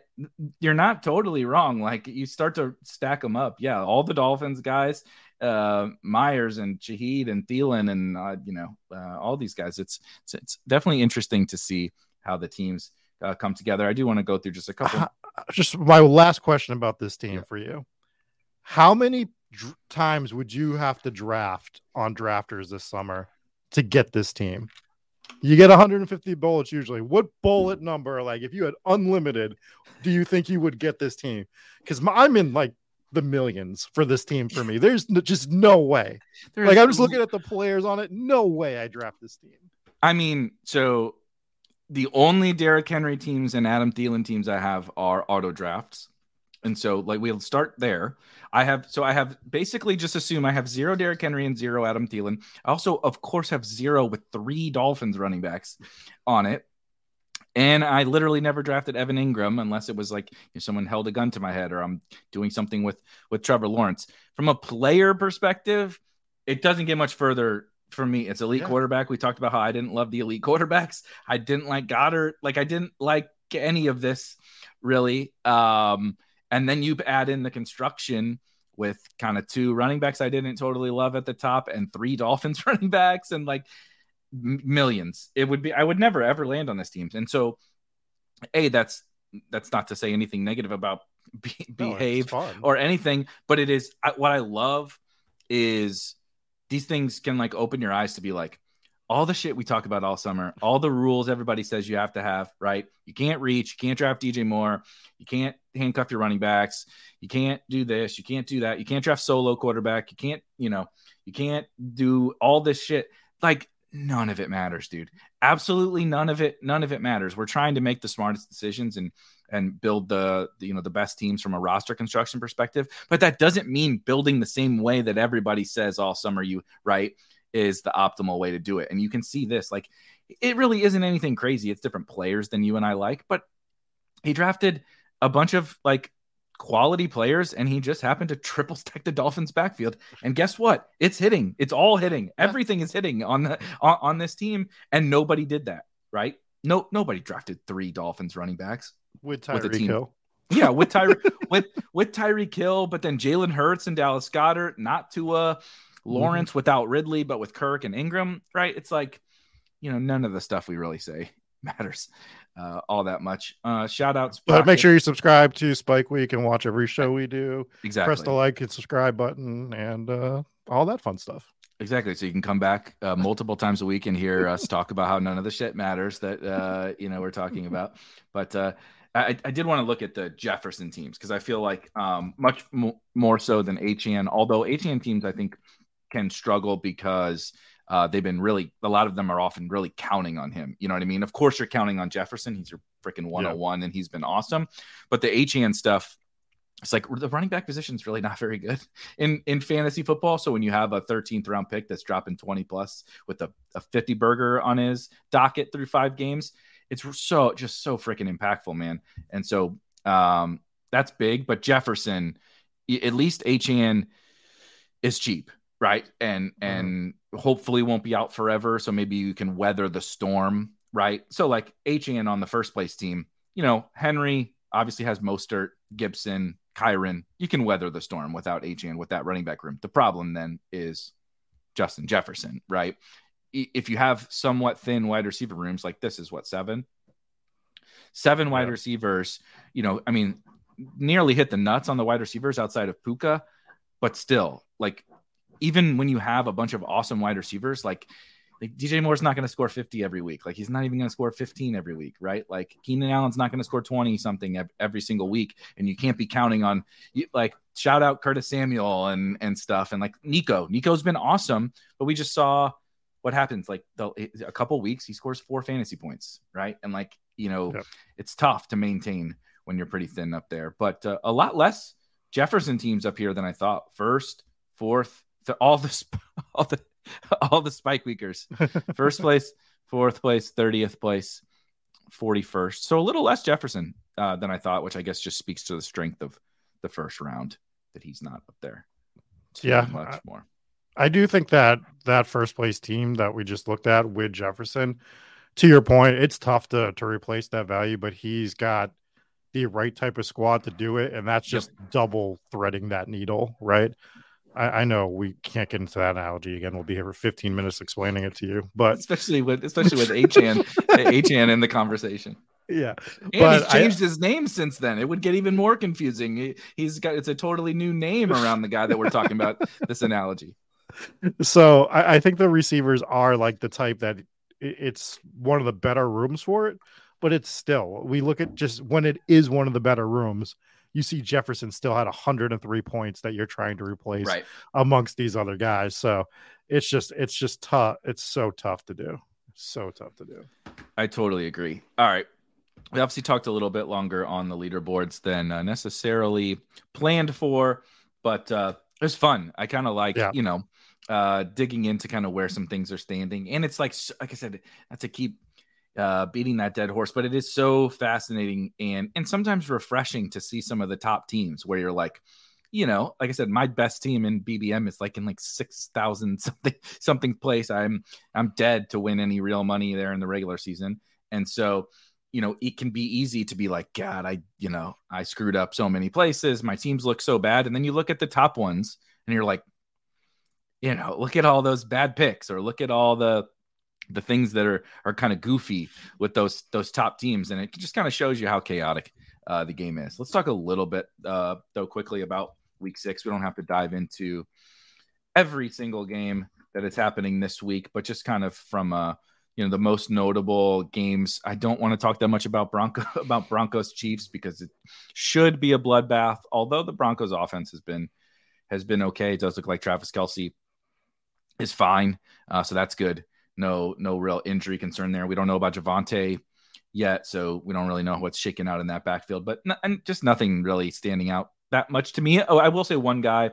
[SPEAKER 1] you're not totally wrong. Like you start to stack them up. Yeah, all the Dolphins guys, uh, Meyers and Shaheed and Thielen and, uh, you know, uh, all these guys. It's, it's, it's definitely interesting to see how the teams uh, come together. I do want to go through just a couple.
[SPEAKER 3] Just my last question about this team yeah. for you. How many dr- times would you have to draft on drafters this summer to get this team? You get 150 bullets usually. What bullet hmm. number, like if you had unlimited, do you think you would get this team? Because I'm in like the millions for this team for me. There's just no way. There's, like I'm just looking at the players on it. No way I draft this team.
[SPEAKER 1] I mean, so the only Derrick Henry teams and Adam Thielen teams I have are auto drafts. And so, like, we'll start there. I have, so I have basically just assume I have zero Derrick Henry and zero Adam Thielen. I also, of course, have zero with three Dolphins running backs on it. And I literally never drafted Evan Engram unless it was like someone held a gun to my head or I'm doing something with with Trevor Lawrence. From a player perspective, it doesn't get much further for me. It's elite yeah. quarterback. We talked about how I didn't love the elite quarterbacks. I didn't like Goedert. Like I didn't like any of this really. Um, and then you add in the construction with kind of two running backs I didn't totally love at the top and three Dolphins running backs and like millions. It would be I would never ever land on this team. And so, a that's that's not to say anything negative about be, no, behave or anything, but it is I, what I love is these things can like open your eyes to be like all the shit we talk about all summer, all the rules everybody says you have to have, right? You can't reach, you can't draft DJ Moore, you can't handcuff your running backs, you can't do this, you can't do that, you can't draft solo quarterback, you can't, you know, you can't do all this shit. Like none of it matters, dude. Absolutely none of it, none of it matters. We're trying to make the smartest decisions and and build the, the, you know the best teams from a roster construction perspective but that doesn't mean building the same way that everybody says all summer you right is the optimal way to do it. And you can see this like it really isn't anything crazy. It's different players than you and I like but he drafted a bunch of like quality players and he just happened to triple stack the Dolphins backfield. And guess what? It's hitting. It's all hitting. Everything is hitting on the on, on this team and nobody did that right no nobody drafted three Dolphins running backs
[SPEAKER 3] with Tyreek Hill.
[SPEAKER 1] Yeah, with Tyree with with Tyreek Hill, but then Jalen Hurts and Dallas Goedert, not Tua, Lawrence mm-hmm. without Ridley, but with Kirk and Engram, right? It's like, you know, none of the stuff we really say matters uh, all that much. Uh, shout outs.
[SPEAKER 3] But make sure you subscribe to Spike Week and watch every show we do.
[SPEAKER 1] Exactly.
[SPEAKER 3] Press the like and subscribe button and uh, all that fun stuff.
[SPEAKER 1] Exactly. So you can come back uh, multiple times a week and hear us talk about how none of the shit matters that uh, you know we're talking about. But uh, I, I did want to look at the Jefferson teams because I feel like um, much m- more so than HN, although HN teams I think can struggle because uh, they've been really, a lot of them are often really counting on him. You know what I mean? Of course, you're counting on Jefferson. He's your freaking 101 yeah. and he's been awesome. But the HN stuff, it's like the running back position is really not very good in in fantasy football. So when you have a 13th round pick that's dropping 20 plus with a, a 50 burger on his docket through five games, it's so just so freaking impactful, man. And so um, that's big. But Jefferson, at least HN is cheap, right? And mm-hmm. and hopefully won't be out forever. So maybe you can weather the storm, right? So like HN on the first place team, you know, Henry obviously has Mostert, Gibson, Kyren, you can weather the storm without HN with that running back room. The problem then is Justin Jefferson, right? If you have somewhat thin wide receiver rooms, like this is what seven, seven wide receivers, you know, I mean, nearly hit the nuts on the wide receivers outside of Puka, but still, like, even when you have a bunch of awesome wide receivers, like like DJ Moore's not going to score 50 every week. Like he's not even going to score 15 every week, right? Like Keenan Allen's not going to score 20 something every single week, and you can't be counting on like shout out Curtis Samuel and and stuff, and like Nico. Nico's been awesome, but we just saw what happens. Like the, a couple weeks, he scores four fantasy points, right? And like you know, yep. it's tough to maintain when you're pretty thin up there. But uh, a lot less Jefferson teams up here than I thought. First, fourth, all the all the all the spike weekers. First place, fourth place, 30th place, 41st. So a little less Jefferson uh, than I thought, which I guess just speaks to the strength of the first round that he's not up there.
[SPEAKER 3] yeah, much more. I do think that that first place team that we just looked at with Jefferson, to your point, it's tough to to replace that value, but he's got the right type of squad to do it, and that's just yep. double threading that needle, right? I, I, know we can't get into that analogy again. We'll be here for 15 minutes explaining it to you, but
[SPEAKER 1] especially with especially with HN HN in the conversation.
[SPEAKER 3] Yeah,
[SPEAKER 1] and but he's changed I, his name since then. It would get even more confusing. He, he's got it's a totally new name around the guy that we're talking about. this analogy.
[SPEAKER 3] So I, I think the receivers are like the type that it's one of the better rooms for it, but it's still we look at just when it is one of the better rooms you see Jefferson still had 103 points that you're trying to replace
[SPEAKER 1] right.
[SPEAKER 3] amongst these other guys. So it's just it's just tough. It's so tough to do. So tough to do.
[SPEAKER 1] I totally agree. All right. We obviously talked a little bit longer on the leaderboards than uh, necessarily planned for, but uh, it was fun. I kind of like, yeah. you know, uh, digging into kind of where some things are standing. And it's like, like I said, that's a keep uh, beating that dead horse. But it is so fascinating and and sometimes refreshing to see some of the top teams where you're like, you know, like I said, my best team in BBM is like in like six thousand something something place. I'm I'm dead to win any real money there in the regular season, and so you know it can be easy to be like, God, I you know I screwed up so many places. My teams look so bad, and then you look at the top ones and you're like, you know, look at all those bad picks, or look at all the the things that are are kind of goofy with those those top teams, and it just kind of shows you how chaotic uh, the game is. Let's talk a little bit uh, though quickly about Week Six. We don't have to dive into every single game that is happening this week, but just kind of from uh, you know the most notable games. I don't want to talk that much about Bronco about Broncos Chiefs because it should be a bloodbath. Although the Broncos offense has been has been okay, it does look like Travis Kelce is fine, uh, so that's good no no real injury concern there. We don't know about Javonte yet, so we don't really know what's shaking out in that backfield. But and just nothing really standing out that much to me. Oh, I will say one guy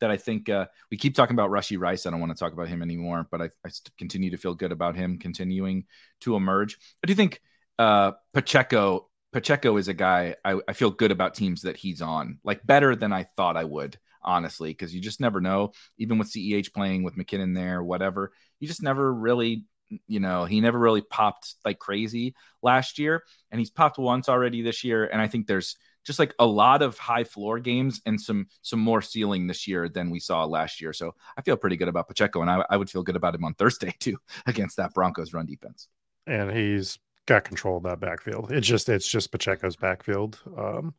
[SPEAKER 1] that I think uh, we keep talking about Rashee Rice. I don't want to talk about him anymore, but I, I continue to feel good about him continuing to emerge. I do think uh, Pacheco Pacheco is a guy I, I feel good about teams that he's on, like better than I thought I would honestly, because you just never know. Even with CEH playing with McKinnon there, whatever, you just never really, you know, he never really popped like crazy last year, and he's popped once already this year. And I think there's just like a lot of high floor games and some some more ceiling this year than we saw last year. So I feel pretty good about Pacheco, and I, I would feel good about him on Thursday too against that Broncos run defense.
[SPEAKER 3] And he's got control of that backfield. It's just it's just Pacheco's backfield. Um,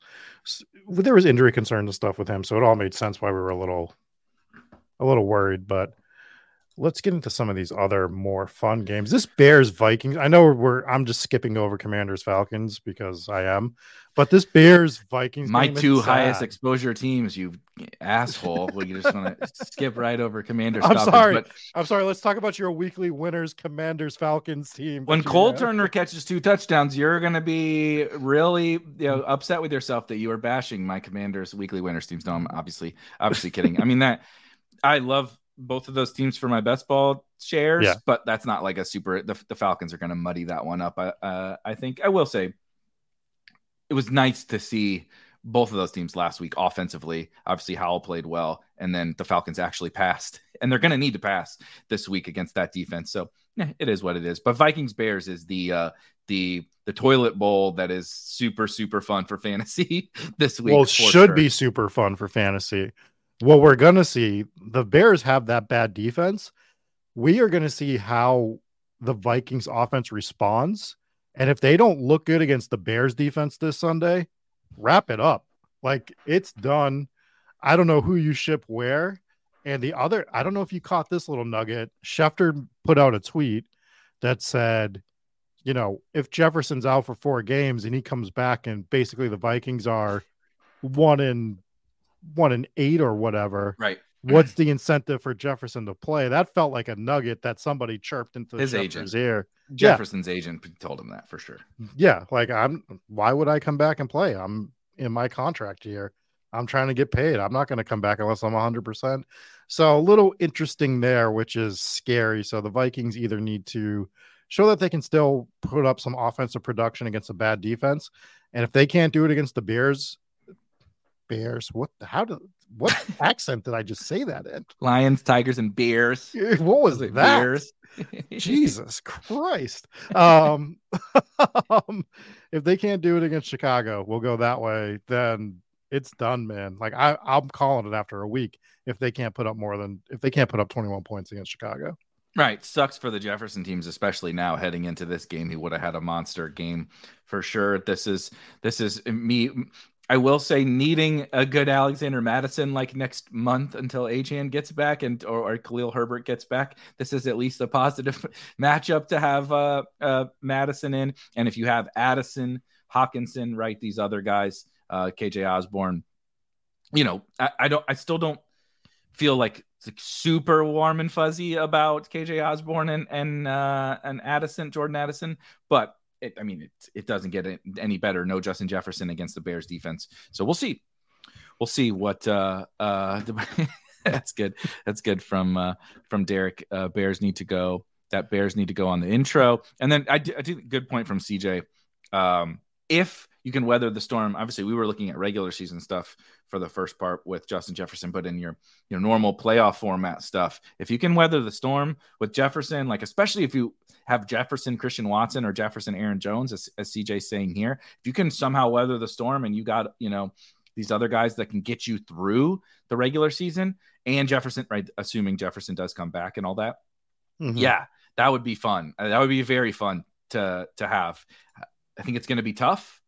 [SPEAKER 3] there was injury concerns and stuff with him, so it all made sense why we were a little a little worried. But let's get into some of these other more fun games. This Bears Vikings. I know we're I'm just skipping over Commanders Falcons because I am, but this Bears Vikings.
[SPEAKER 1] My two highest
[SPEAKER 3] sad.
[SPEAKER 1] exposure teams, you asshole. well, you just want to skip right over Commanders.
[SPEAKER 3] I'm
[SPEAKER 1] Falcons,
[SPEAKER 3] sorry.
[SPEAKER 1] But
[SPEAKER 3] I'm sorry. Let's talk about your weekly winners, Commanders Falcons team.
[SPEAKER 1] when Cole
[SPEAKER 3] have.
[SPEAKER 1] Turner catches two touchdowns, you're going to be really you know, upset with yourself that you are bashing my Commanders weekly winners teams. No, I'm obviously obviously kidding. I mean that I love both of those teams for my best ball shares,
[SPEAKER 3] Yeah.
[SPEAKER 1] but that's not like a super. The, the Falcons are going to muddy that one up. I uh, I think I will say it was nice to see both of those teams last week offensively. Obviously, Howell played well, and then the Falcons actually passed, and they're going to need to pass this week against that defense. So yeah, it is what it is. But Vikings Bears is the uh, the the toilet bowl that is super super fun for fantasy this week.
[SPEAKER 3] well, should
[SPEAKER 1] sure.
[SPEAKER 3] be super fun for fantasy. What we're gonna see, the Bears have that bad defense. We are gonna see how the Vikings offense responds. And if they don't look good against the Bears defense this Sunday, wrap it up. Like it's done. I don't know who you ship where. And the other, I don't know if you caught this little nugget. Schefter put out a tweet that said, you know, if Jefferson's out for four games and he comes back and basically the Vikings are one in one in eight or whatever,
[SPEAKER 1] right.
[SPEAKER 3] what's the incentive for Jefferson to play? That felt like a nugget that somebody chirped into
[SPEAKER 1] His
[SPEAKER 3] Schefter's
[SPEAKER 1] agent.
[SPEAKER 3] ear.
[SPEAKER 1] Jefferson's agent told him that for sure.
[SPEAKER 3] Yeah, like I'm why would I come back and play? I'm in my contract here. I'm trying to get paid. I'm not going to come back unless I'm 100%. So a little interesting there, which is scary. So the Vikings either need to show that they can still put up some offensive production against a bad defense. And if they can't do it against the Bears, Bears, what the, how did what accent did I just say that in?
[SPEAKER 1] Lions, Tigers, and Bears.
[SPEAKER 3] What was
[SPEAKER 1] it
[SPEAKER 3] that?
[SPEAKER 1] Bears?
[SPEAKER 3] Jesus Christ. Um, um, if they can't do it against Chicago, we'll go that way. Then it's done, man. Like I, I'm calling it after a week if they can't put up more than if they can't put up 21 points against Chicago.
[SPEAKER 1] Right. Sucks for the Jefferson teams, especially now heading into this game. He would have had a monster game for sure. This is this is me. I will say needing a good Alexander Mattison like next month until Achane gets back and or, or Khalil Herbert gets back. This is at least a positive matchup to have uh, uh, Mattison in. And if you have Addison, Hockenson, right, these other guys, uh, KJ Osborn, you know, I, I don't, I still don't feel like like super warm and fuzzy about KJ Osborn and and uh, and Addison, Jordan Addison, but it, I mean, it it doesn't get any better. No Justin Jefferson against the Bears defense, so we'll see. We'll see what. Uh, uh, that's good. That's good from uh, from Derek. Uh, Bears need to go. That Bears need to go on the intro, and then I do, good point from CJ. Um, if you can weather the storm, obviously we were looking at regular season stuff for the first part with Justin Jefferson, but in your your normal playoff format stuff, if you can weather the storm with Jefferson, like especially if you have Jefferson Christian Watson or Jefferson Aaron Jones, as, as CJ's saying here, if you can somehow weather the storm and you got you know these other guys that can get you through the regular season and Jefferson, right? Assuming Jefferson does come back and all that,
[SPEAKER 3] Mhm.
[SPEAKER 1] yeah, that would be fun. Uh, That would be very fun to to have. I think it's going to be tough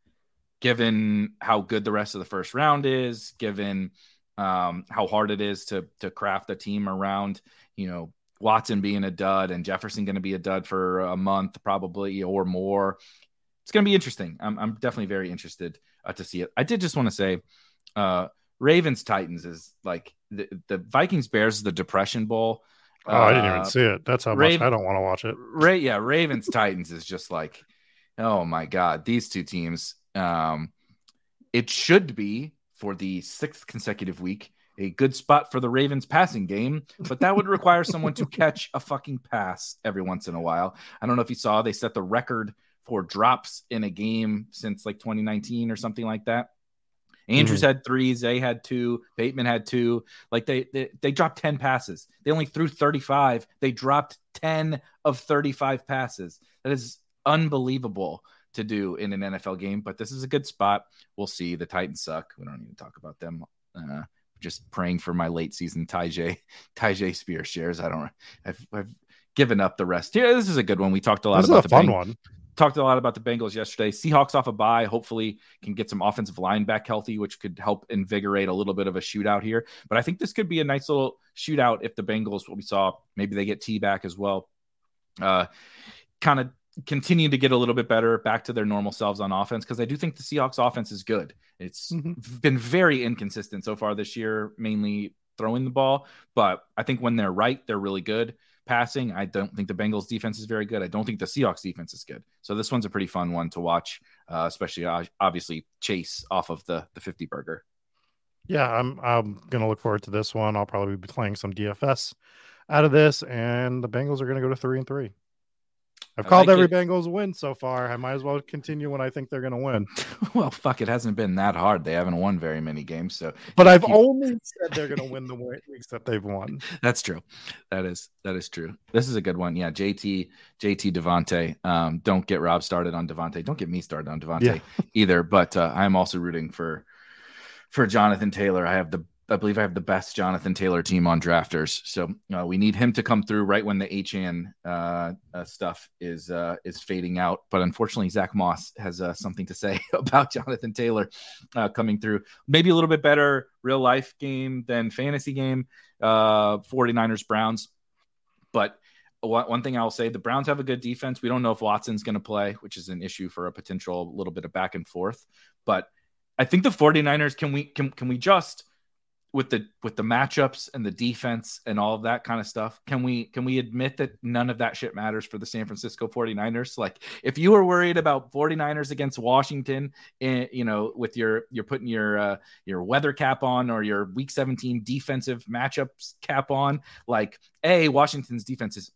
[SPEAKER 1] given how good the rest of the first round is, given um, how hard it is to to craft a team around, you know, Watson being a dud and Jefferson going to be a dud for a month probably or more. It's going to be interesting. I'm, I'm definitely very interested uh, to see it. I did just want to say, uh, Ravens Titans is like the, the Vikings Bears is the Depression Bowl.
[SPEAKER 3] Oh, I didn't
[SPEAKER 1] Uh,
[SPEAKER 3] even see it. That's how
[SPEAKER 1] Raven-
[SPEAKER 3] much I don't want to watch it.
[SPEAKER 1] Ra- yeah, Ravens Titans is just like, oh my god, these two teams. Um, it should be for the sixth consecutive week a good spot for the Ravens passing game, but that would require someone to catch a fucking pass every once in a while. I don't know if you saw they set the record for drops in a game since like 2019 or something like that. Andrews had three, Zay had two, Bateman had two. Like they, they they dropped 10 passes. They only threw 35. They dropped 10 of 35 passes. That is unbelievable to do in an NFL game, but this is a good spot. We'll see. The Titans suck. We don't need to talk about them. Uh, just praying for my late season Tyjae Tyjae Spears shares. I don't. I've, I've given up the rest. Yeah, this is a good one. We talked a lot
[SPEAKER 3] This is
[SPEAKER 1] about
[SPEAKER 3] a
[SPEAKER 1] the
[SPEAKER 3] fun
[SPEAKER 1] Beng-
[SPEAKER 3] one.
[SPEAKER 1] talked a lot about the Bengals yesterday. Seahawks off a bye, hopefully can get some offensive line back healthy, which could help invigorate a little bit of a shootout here. But I think this could be a nice little shootout if the Bengals, what we saw, maybe they get T back as well. Uh, kind of continue to get a little bit better back to their normal selves on offense because I do think the Seahawks offense is good. It's mm-hmm. been very inconsistent so far this year, mainly throwing the ball, but I think when they're right, they're really good passing. I don't think the Bengals defense is very good. I don't think the Seahawks defense is good. So this one's a pretty fun one to watch, uh, especially uh, obviously Chase off of the the 50 burger.
[SPEAKER 3] Yeah, I'm I'm gonna look forward to this one. I'll probably be playing some DFS out of this, and the Bengals are gonna go to three and three. I've I called like every it. Bengals win so far. I might as well continue when I think they're going to win.
[SPEAKER 1] well, fuck, it hasn't been that hard. They haven't won very many games, so.
[SPEAKER 3] But I've only said they're going to win the weeks that they've won.
[SPEAKER 1] That's true. That is that is true. This is a good one. Yeah, JT JT Davante. Um, don't get Rob started on Davante. Don't get me started on Davante yeah. either. But uh, I'm also rooting for for Jonathan Taylor. I have the I believe I have the best Jonathan Taylor team on drafters. So uh, we need him to come through right when the Achane uh, uh, stuff is uh, is fading out. But unfortunately, Zack Moss has uh, something to say about Jonathan Taylor uh, coming through. Maybe a little bit better real life game than fantasy game. 49ers Browns. But one, one thing I'll say the Browns have a good defense. We don't know if Watson's going to play, which is an issue for a potential little bit of back and forth. But I think the 49ers can we can can we just with the with the matchups and the defense and all of that kind of stuff can we can we admit that none of that shit matters for the San Francisco 49ers like if you were worried about 49ers against Washington and eh, you know with your you're putting your uh, your weather cap on or your week 17 defensive matchups cap on like a Washington's defense is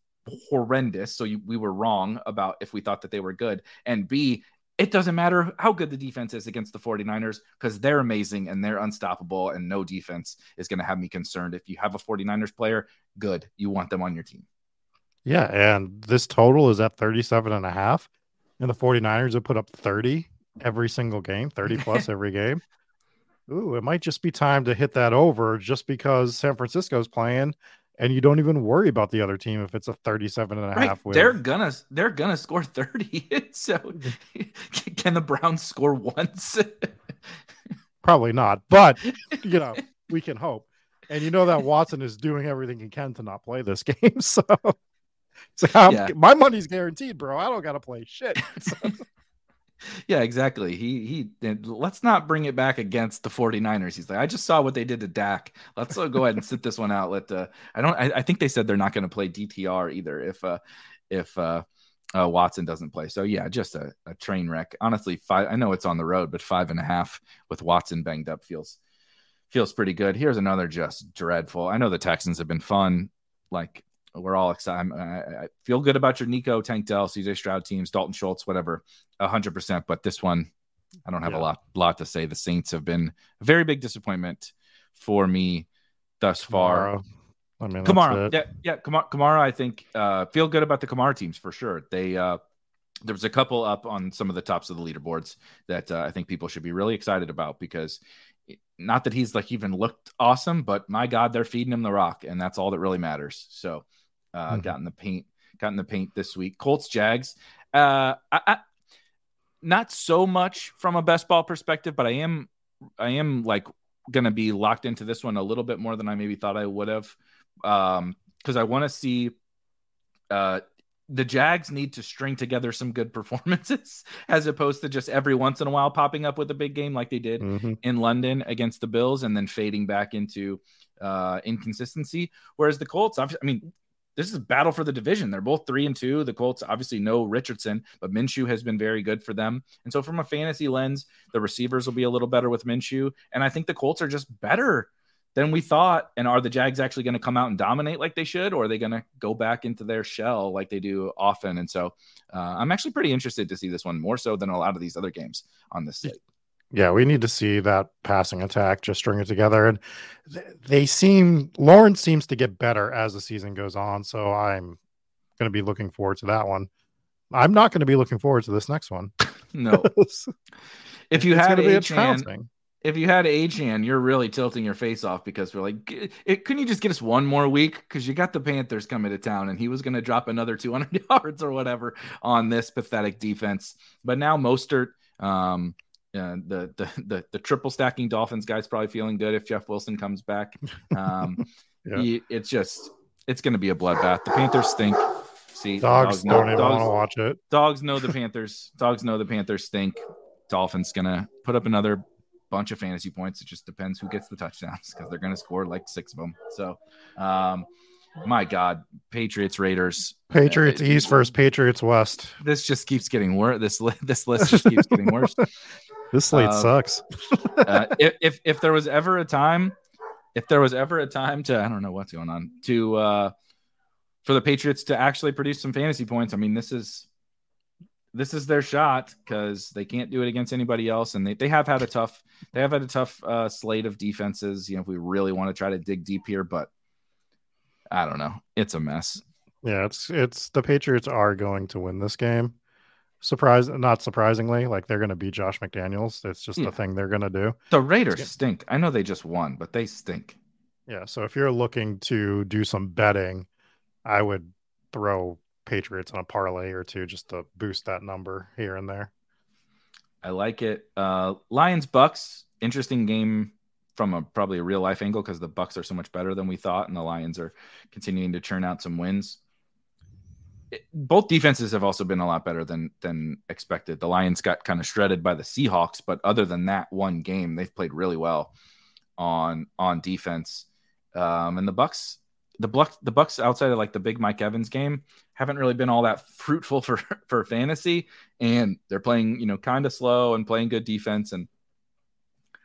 [SPEAKER 1] horrendous so you, we were wrong about if we thought that they were good and b it doesn't matter how good the defense is against the 49ers because they're amazing and they're unstoppable and no defense is going to have me concerned. If you have a 49ers player good. You want them on your team.
[SPEAKER 3] Yeah and this total is at 37 and a half and the 49ers have put up 30 every single game 30 plus every game. Ooh, it might just be time to hit that over just because San Francisco's playing and you don't even worry about the other team if it's a 37 and a right. half win.
[SPEAKER 1] They're gonna they're gonna score 30. so can the Browns score once?
[SPEAKER 3] Probably not, but you know, we can hope. And you know that Watson is doing everything he can to not play this game. So, so yeah. my money's guaranteed, bro. I don't gotta play shit. So
[SPEAKER 1] yeah, exactly. He he let's not bring it back against the 49ers. He's like, I just saw what they did to Dak. Let's uh, go ahead and sit this one out. Let uh, I don't I, I think they said they're not going to play DTR either if uh if uh, uh Watson doesn't play. So yeah, just a, a train wreck. Honestly, five I know it's on the road, but five and a half with Watson banged up feels feels pretty good. Here's another just dreadful. I know the Texans have been fun like we're all excited. I, I, feel good about your Nico, Tank Dell, CJ Stroud teams, Dalton Schultz, whatever, hundred percent. But this one, I don't have yeah. a lot, lot to say. The Saints have been a very big disappointment for me thus far.
[SPEAKER 3] Kamara. I mean,
[SPEAKER 1] Kamara, yeah, yeah, Kamara, Kamara. I think uh, feel good about the Kamara teams for sure. They uh, there was a couple up on some of the tops of the leaderboards that uh, I think people should be really excited about because not that he's like even looked awesome, but my God, they're feeding him the rock, and that's all that really matters. So uh, mm-hmm. got in the paint, got in the paint this week. Colts, Jags. Uh, I, I, not so much from a best ball perspective, but I am, I am like going to be locked into this one a little bit more than I maybe thought I would have, um, because I want to see, uh, the Jags need to string together some good performances as opposed to just every once in a while popping up with a big game like they did mm-hmm. in London against the Bills and then fading back into uh, inconsistency. Whereas the Colts, I mean, this is a battle for the division. They're both three and two. The Colts obviously know Richardson, but Minshew has been very good for them. And so, from a fantasy lens, the receivers will be a little better with Minshew. And I think the Colts are just better than we thought. And are the Jags actually going to come out and dominate like they should, or are they going to go back into their shell like they do often? And so, uh, I'm actually pretty interested to see this one more so than a lot of these other games on this slate
[SPEAKER 3] yeah, we need to see that passing attack just string it together. And they seem Lawrence seems to get better as the season goes on. So I'm going to be looking forward to that one. I'm not going to be looking forward to this next one.
[SPEAKER 1] no. if you had a Achane, if you had Achane, you're really tilting your face off because we're like, it, couldn't you just get us one more week? Because you got the Panthers coming to town, and he was going to drop another 200 yards or whatever on this pathetic defense. But now Mostert, um, uh, the, the the the triple stacking Dolphins guy's probably feeling good if Jeff Wilson comes back. Um, yeah. he, it's just it's going to be a bloodbath. The Panthers stink. See,
[SPEAKER 3] dogs, dogs don't know, even want to watch it.
[SPEAKER 1] Dogs know the Panthers. dogs know the Panthers stink. Dolphins gonna put up another bunch of fantasy points. It just depends who gets the touchdowns because they're gonna score like six of them. So, um, my God, Patriots, Raiders,
[SPEAKER 3] Patriots uh, East versus Patriots West.
[SPEAKER 1] This just keeps getting worse. This li- this list just keeps getting worse.
[SPEAKER 3] This slate uh, sucks.
[SPEAKER 1] uh, if, if if there was ever a time, if there was ever a time to, I don't know what's going on to uh for the Patriots to actually produce some fantasy points. I mean, this is this is their shot because they can't do it against anybody else, and they, they have had a tough they have had a tough uh, slate of defenses. You know, if we really want to try to dig deep here, but I don't know, it's a mess.
[SPEAKER 3] Yeah, it's it's the Patriots are going to win this game. Surprise, not surprisingly, like they're going to beat Josh McDaniels. It's just yeah. the thing they're going to do.
[SPEAKER 1] The Raiders stink. I know they just won, but they stink.
[SPEAKER 3] Yeah, so if you're looking to do some betting, I would throw Patriots on a parlay or two just to boost that number here and there.
[SPEAKER 1] I like it. Uh, Lions Bucks, interesting game from a probably a real life angle because the Bucks are so much better than we thought, and the Lions are continuing to churn out some wins. Both defenses have also been a lot better than than expected. The Lions got kind of shredded by the Seahawks, but other than that one game, they've played really well on on defense. Um, and the Bucks the Bucks, the Bucks outside of like the big Mike Evans game haven't really been all that fruitful for for fantasy, and they're playing you know kind of slow and playing good defense. And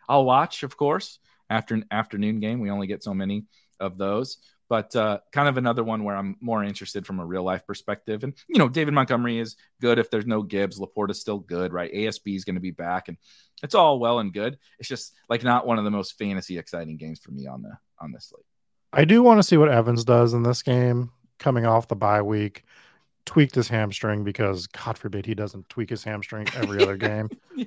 [SPEAKER 1] I'll watch, of course, after an afternoon game. We only get so many of those, but uh, kind of another one where I'm more interested from a real life perspective. And you know, David Montgomery is good if there's no Gibbs. LaPorta is still good, right? ASB is going to be back, and it's all well and good. It's just like not one of the most fantasy exciting games for me on the on this slate.
[SPEAKER 3] I do want to see what Evans does in this game coming off the bye week. Tweaked his hamstring because God forbid he doesn't tweak his hamstring every other game. yeah.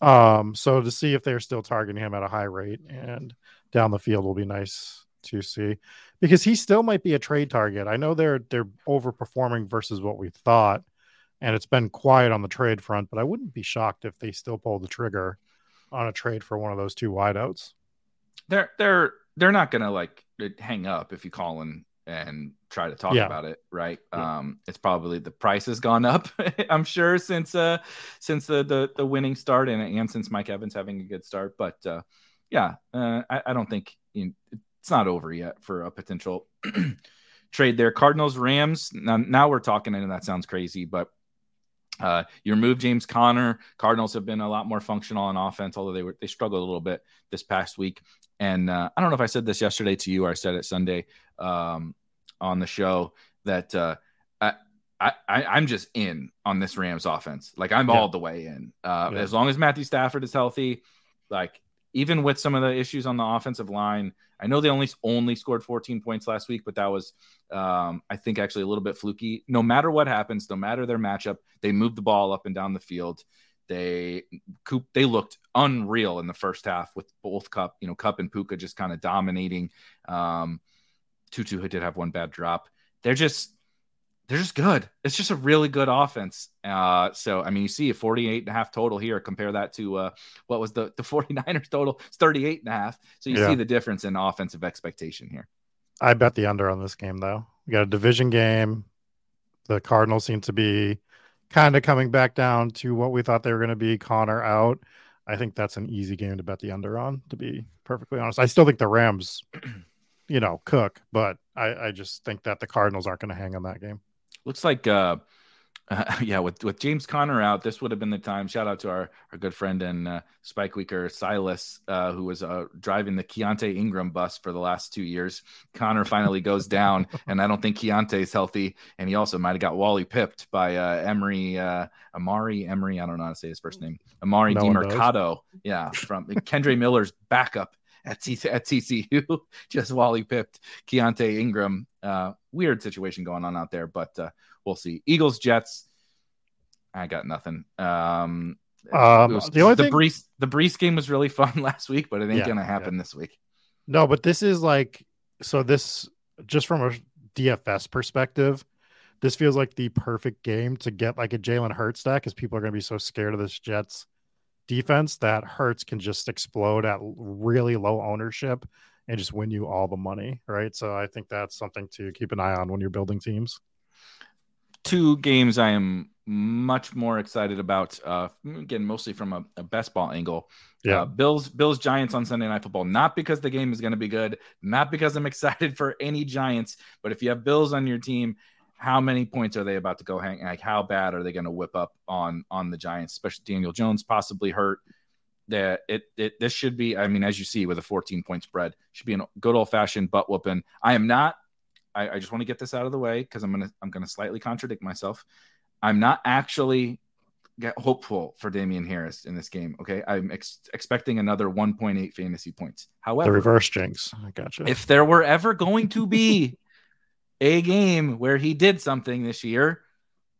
[SPEAKER 3] Um, so to see if they're still targeting him at a high rate and down the field will be nice to see because he still might be a trade target. I know they're they're overperforming versus what we thought, and it's been quiet on the trade front, but I wouldn't be shocked if they still pull the trigger on a trade for one of those two wideouts.
[SPEAKER 1] They're they're they're not gonna like hang up if you call and and try to talk yeah. about it right yeah. um it's probably the price has gone up i'm sure since uh since the the, the winning start and, and since mike evans having a good start but uh yeah uh, I, I don't think you know, it's not over yet for a potential trade there cardinals rams now, now we're talking and that sounds crazy but uh, you remove James Conner. Cardinals have been a lot more functional on offense, although they were they struggled a little bit this past week. And uh, I don't know if I said this yesterday to you or I said it Sunday um, on the show that uh, I, I I'm just in on this Rams offense. Like I'm yeah. all the way in. Uh, yeah. As long as Matthew Stafford is healthy, like even with some of the issues on the offensive line, I know they only only scored 14 points last week, but that was, um, I think, actually a little bit fluky. No matter what happens, no matter their matchup, they moved the ball up and down the field. They Coop they looked unreal in the first half with both Kupp, you know, Kupp and Puka just kind of dominating. Um, Tutu did have one bad drop. They're just they're just good. It's just a really good offense. Uh, so I mean, you see a 48 and a half total here. Compare that to uh, what was the the 49ers total? It's 38 and a half. So you yeah. see the difference in offensive expectation here.
[SPEAKER 3] I bet the under on this game though. We got a division game. The Cardinals seem to be kind of coming back down to what we thought they were going to be. Conner out. I think that's an easy game to bet the under on, to be perfectly honest. I still think the Rams, you know, cook, but I, I just think that the Cardinals aren't going to hang on that game.
[SPEAKER 1] Looks like uh, uh, yeah, with with James Conner out, this would have been the time. Shout out to our, our good friend and uh, Spike Weeker Silas, uh, who was uh, driving the Keaontay Ingram bus for the last two years. Conner finally goes down, and I don't think Keaontay is healthy. And he also might have got Wally pipped by uh, Emery uh, Amari Emery. I don't know how to say his first name. Amari no Demercado. Yeah, from Kendre Miller's backup at, C- at TCU. Just Wally pipped Keaontay Ingram. Uh, weird situation going on out there, but uh, we'll see. Eagles, Jets. I got nothing. Um,
[SPEAKER 3] Um,
[SPEAKER 1] was-
[SPEAKER 3] the only
[SPEAKER 1] the
[SPEAKER 3] thing,
[SPEAKER 1] Breece the Breece game was really fun last week, but it ain't
[SPEAKER 3] Yeah,
[SPEAKER 1] gonna happen this week.
[SPEAKER 3] no, but this is like so. This just from a DFS perspective, this feels like the perfect game to get like a Jalen Hurts stack because people are going to be so scared of this Jets defense that Hurts can just explode at really low ownership and just win you all the money, right? So I think that's something to keep an eye on when you're building teams.
[SPEAKER 1] Two games I am much more excited about. Uh, again, mostly from a, a best ball angle.
[SPEAKER 3] Yeah.
[SPEAKER 1] Uh, Bills Bills Giants on Sunday Night Football. Not because the game is going to be good, not because I'm excited for any Giants, but if you have Bills on your team, how many points are they about to go hang? Like how bad are they going to whip up on on the Giants? Especially Daniel Jones possibly hurt. That it it this should be. I mean, as you see with a 14 point spread, should be a good old fashioned butt whooping. I am not. I, I just want to get this out of the way because I'm gonna I'm gonna slightly contradict myself. I'm not actually get hopeful for Damien Harris in this game. Okay, I'm ex- expecting another 1.8 fantasy points. However, the
[SPEAKER 3] reverse jinx. I gotcha.
[SPEAKER 1] if there were ever going to be a game where he did something this year,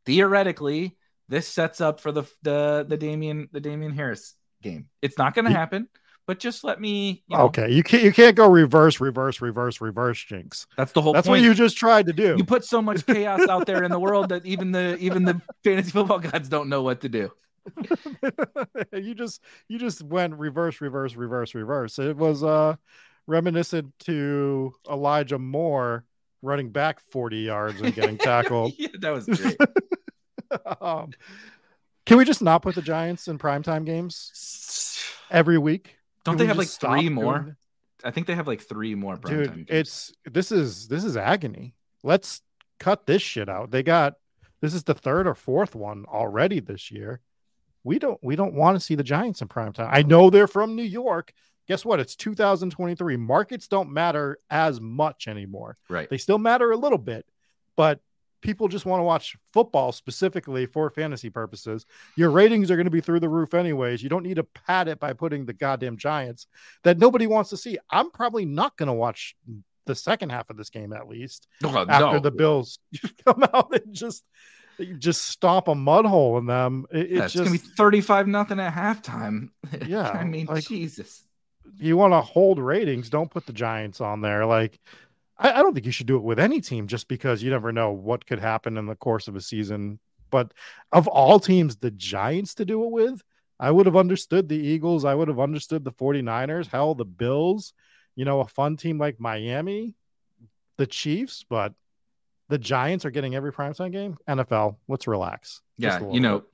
[SPEAKER 1] theoretically, this sets up for the the the Damien the Damien Harris game. It's not going to happen, but just let me. You know,
[SPEAKER 3] okay, you can't you can't go reverse, reverse, reverse, reverse jinx.
[SPEAKER 1] that's the whole
[SPEAKER 3] That's
[SPEAKER 1] point.
[SPEAKER 3] what you just tried to do.
[SPEAKER 1] you put so much chaos out there in the world that even the even the fantasy football gods don't know what to do.
[SPEAKER 3] you just you just went reverse, reverse, reverse, reverse. It was uh reminiscent to Elijah Moore running back 40 yards and getting tackled.
[SPEAKER 1] yeah, that was great.
[SPEAKER 3] um, can we just not put the Giants in primetime games every week?
[SPEAKER 1] Don't
[SPEAKER 3] Can
[SPEAKER 1] they have like three
[SPEAKER 3] doing
[SPEAKER 1] more? I think they have like three more. primetime
[SPEAKER 3] dude
[SPEAKER 1] games.
[SPEAKER 3] it's this is this is agony let's cut this shit out they got this is the third or fourth one already this year we don't we don't want to see the giants in prime time i know they're from new york guess what it's 2023 markets don't matter as much anymore
[SPEAKER 1] right.
[SPEAKER 3] they still matter a little bit but people just want to watch football specifically for fantasy purposes your ratings are going to be through the roof anyways you don't need to pad it by putting the goddamn giants that nobody wants to see i'm probably not going to watch the second half of this game at least
[SPEAKER 1] Oh,
[SPEAKER 3] after
[SPEAKER 1] no.
[SPEAKER 3] the bills come out and just just stomp a mud hole in them it,
[SPEAKER 1] Yeah,
[SPEAKER 3] it's just
[SPEAKER 1] gonna be thirty-five nothing at halftime.
[SPEAKER 3] Yeah,
[SPEAKER 1] I mean,
[SPEAKER 3] like-
[SPEAKER 1] Jesus.
[SPEAKER 3] You want to hold ratings, don't put the Giants on there. Like, I, I don't think you should do it with any team just because you never know what could happen in the course of a season. But of all teams, the Giants to do it with, I would have understood the Eagles. I would have understood the 49ers, hell, the Bills, you know, a fun team like Miami, the Chiefs, but the Giants are getting every primetime game. NFL, let's relax.
[SPEAKER 1] Yeah, you know.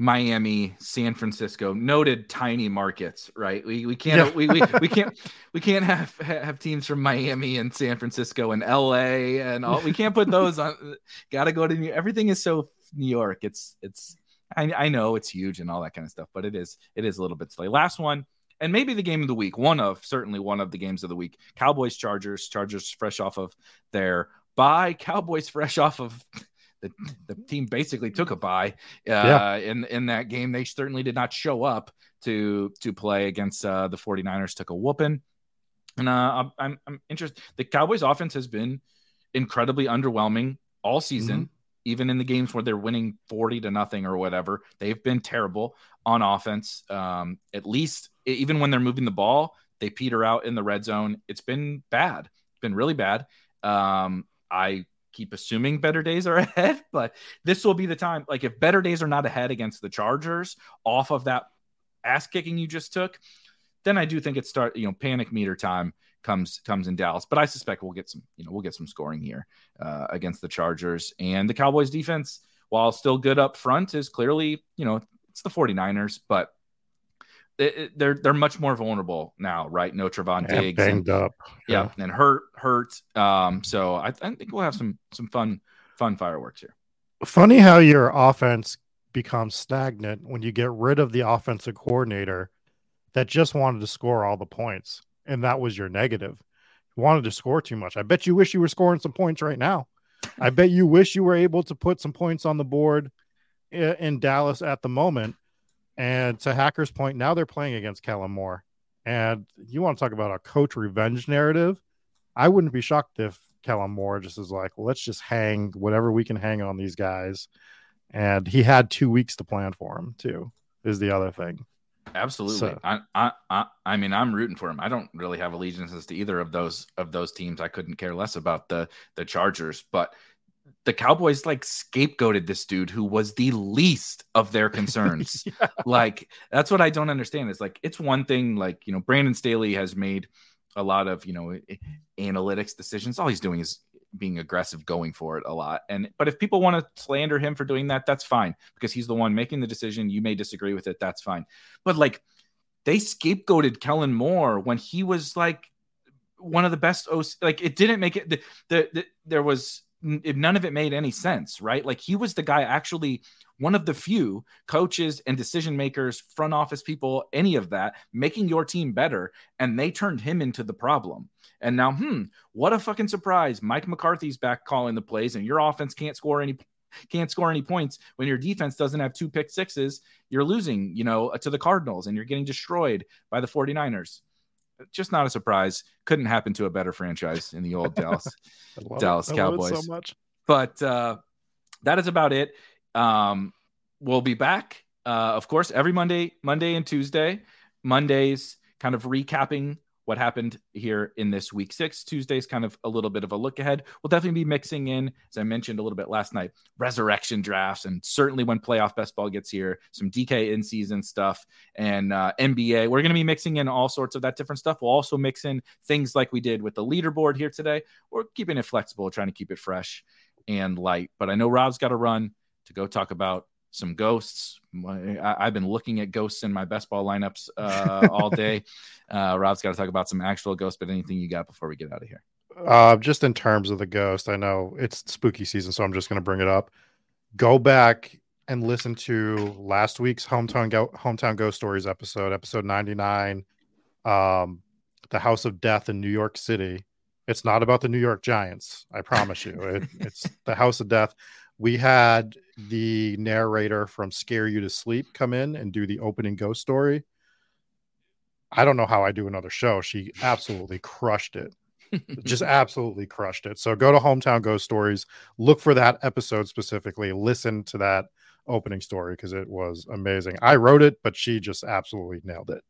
[SPEAKER 1] Miami, San Francisco, noted tiny markets, right? We we can't
[SPEAKER 3] Yeah.
[SPEAKER 1] we, we we can't we can't have have teams from Miami and San Francisco and LA and all. We can't put those on. Got to go to New. Everything is so New York. It's it's. I I know it's huge and all that kind of stuff, but it is it is a little bit silly. Last one. And maybe the game of the week, one of certainly one of the games of the week. Cowboys, Chargers, Chargers fresh off of their bye. Cowboys fresh off of the, the team basically took a bye uh,
[SPEAKER 3] Yeah.
[SPEAKER 1] in in that game. They certainly did not show up to to play against uh, the 49ers. Took a whooping, and uh, I'm, I'm interested. The Cowboys' offense has been incredibly underwhelming all season. Even in the games where they're winning 40 to nothing or whatever, they've been terrible on offense. Um, at least even when they're moving the ball, they peter out in the red zone. It's been bad. It's been really bad. Um, I keep assuming better days are ahead, but this will be the time. Like if better days are not ahead against the Chargers off of that ass kicking you just took, then I do think it start, you know, panic meter time comes comes in Dallas. But I suspect we'll get some, you know, we'll get some scoring here uh, against the Chargers. And the Cowboys defense, while still good up front, is clearly, you know, it's the 49ers, but it- they're they're much more vulnerable now, right? No Trevon
[SPEAKER 3] And
[SPEAKER 1] Diggs and-
[SPEAKER 3] banged up.
[SPEAKER 1] yeah, and hurt, hurt. Um, so I, I think we'll have some some fun fun fireworks here.
[SPEAKER 3] Funny how your offense becomes stagnant when you get rid of the offensive coordinator that just wanted to score all the points, and that was your negative. You wanted to score too much. I bet you wish you were scoring some points right now. I bet you wish you were able to put some points on the board i- in Dallas at the moment. And to Hacker's point, now they're playing against Kellen Moore. And you want to talk about a coach revenge narrative? I wouldn't be shocked if Kellen Moore just is like, well, let's just hang whatever we can hang on these guys. And he had two weeks to plan for him too. is the other thing.
[SPEAKER 1] Absolutely.
[SPEAKER 3] So-
[SPEAKER 1] I, I, I, I mean, I'm rooting for him. I don't really have allegiances to either of those of those teams. I couldn't care less about the the Chargers, but the Cowboys like scapegoated this dude who was the least of their concerns.
[SPEAKER 3] Yeah.
[SPEAKER 1] Like that's what I don't understand. Is like it's one thing like you know Brandon Staley has made a lot of you know analytics decisions. All he's doing is being aggressive, going for it a lot. And but if people want to slander him for doing that, that's fine because he's the one making the decision. You may disagree with it, that's fine. But like they scapegoated Kellen Moore when he was like one of the best OC. Like it didn't make it. The, the, the there was none of it made any sense, right? Like he was the guy actually one of the few coaches and decision makers, front office people, any of that, making your team better, and they turned him into the problem. And now, hmm, what a fucking surprise! Mike McCarthy's back calling the plays, and your offense can't score any can't score any points when your defense doesn't have two pick sixes. You're losing, you know, to the Cardinals, and you're getting destroyed by the 49ers. Just not a surprise. Couldn't happen to a better franchise in the old Dallas. Dallas
[SPEAKER 3] I love it
[SPEAKER 1] Cowboys.
[SPEAKER 3] so much.
[SPEAKER 1] but uh, that is about it. Um, we'll be back, uh, of course, every Monday, Monday and Tuesday. Mondays, kind of recapping what happened here in this week six. Tuesdays, kind of a little bit of a look ahead. We'll definitely be mixing in, as I mentioned a little bit last night, resurrection drafts, and certainly when playoff best ball gets here, some DK in season stuff and uh, NBA. We're going to be mixing in all sorts of that different stuff. We'll also mix in things like we did with the leaderboard here today. We're keeping it flexible, trying to keep it fresh and light. But I know Rob's got to run to go talk about some ghosts. I, have been looking at ghosts in my best ball lineups uh, all day. Uh, Rob's got to talk about some actual ghosts, but anything you got before we get out of here?
[SPEAKER 3] Uh, just in terms of the ghost, I know it's spooky season, so I'm just going to bring it up. Go back and listen to last week's hometown go- hometown ghost stories episode, episode 99, um, the House of Death in New York City. It's not about the New York Giants, I promise you. It, it's the House of Death. We had the narrator from Scare You to Sleep come in and do the opening ghost story. I don't know how I do another show. She absolutely crushed it just absolutely crushed it. So go to Hometown Ghost Stories, look for that episode specifically, listen to that opening story because it was amazing. I wrote it, but she just absolutely nailed it.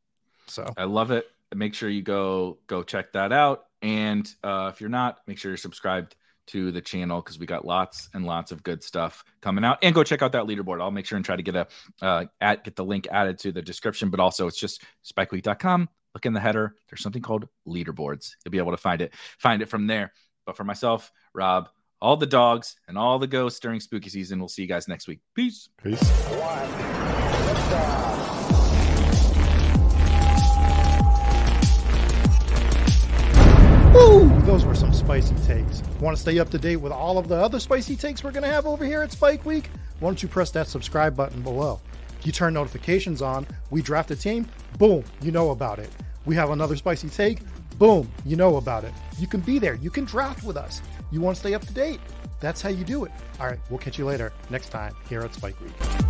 [SPEAKER 3] So
[SPEAKER 1] I love it. Make sure you go go check that out. And uh, if you're not, make sure you're subscribed to the channel because we got lots and lots of good stuff coming out. And go check out that leaderboard. I'll make sure and try to get a uh, at get the link added to the description. But also, it's just spikeweek.com. Look in the header. There's something called leaderboards. You'll be able to find it. Find it from there. But for myself, Rob, all the dogs and all the ghosts during spooky season. We'll see you guys next week. Peace.
[SPEAKER 3] peace.
[SPEAKER 2] One.
[SPEAKER 3] Those were some spicy takes. Want to stay up to date with all of the other spicy takes we're going to have over here at Spike Week? Why don't you press that subscribe button below? You turn notifications on, we draft a team, boom, you know about it. We have another spicy take, boom, you know about it. You can be there, you can draft with us. You want to stay up to date? That's how you do it. All right, we'll catch you later next time here at Spike Week.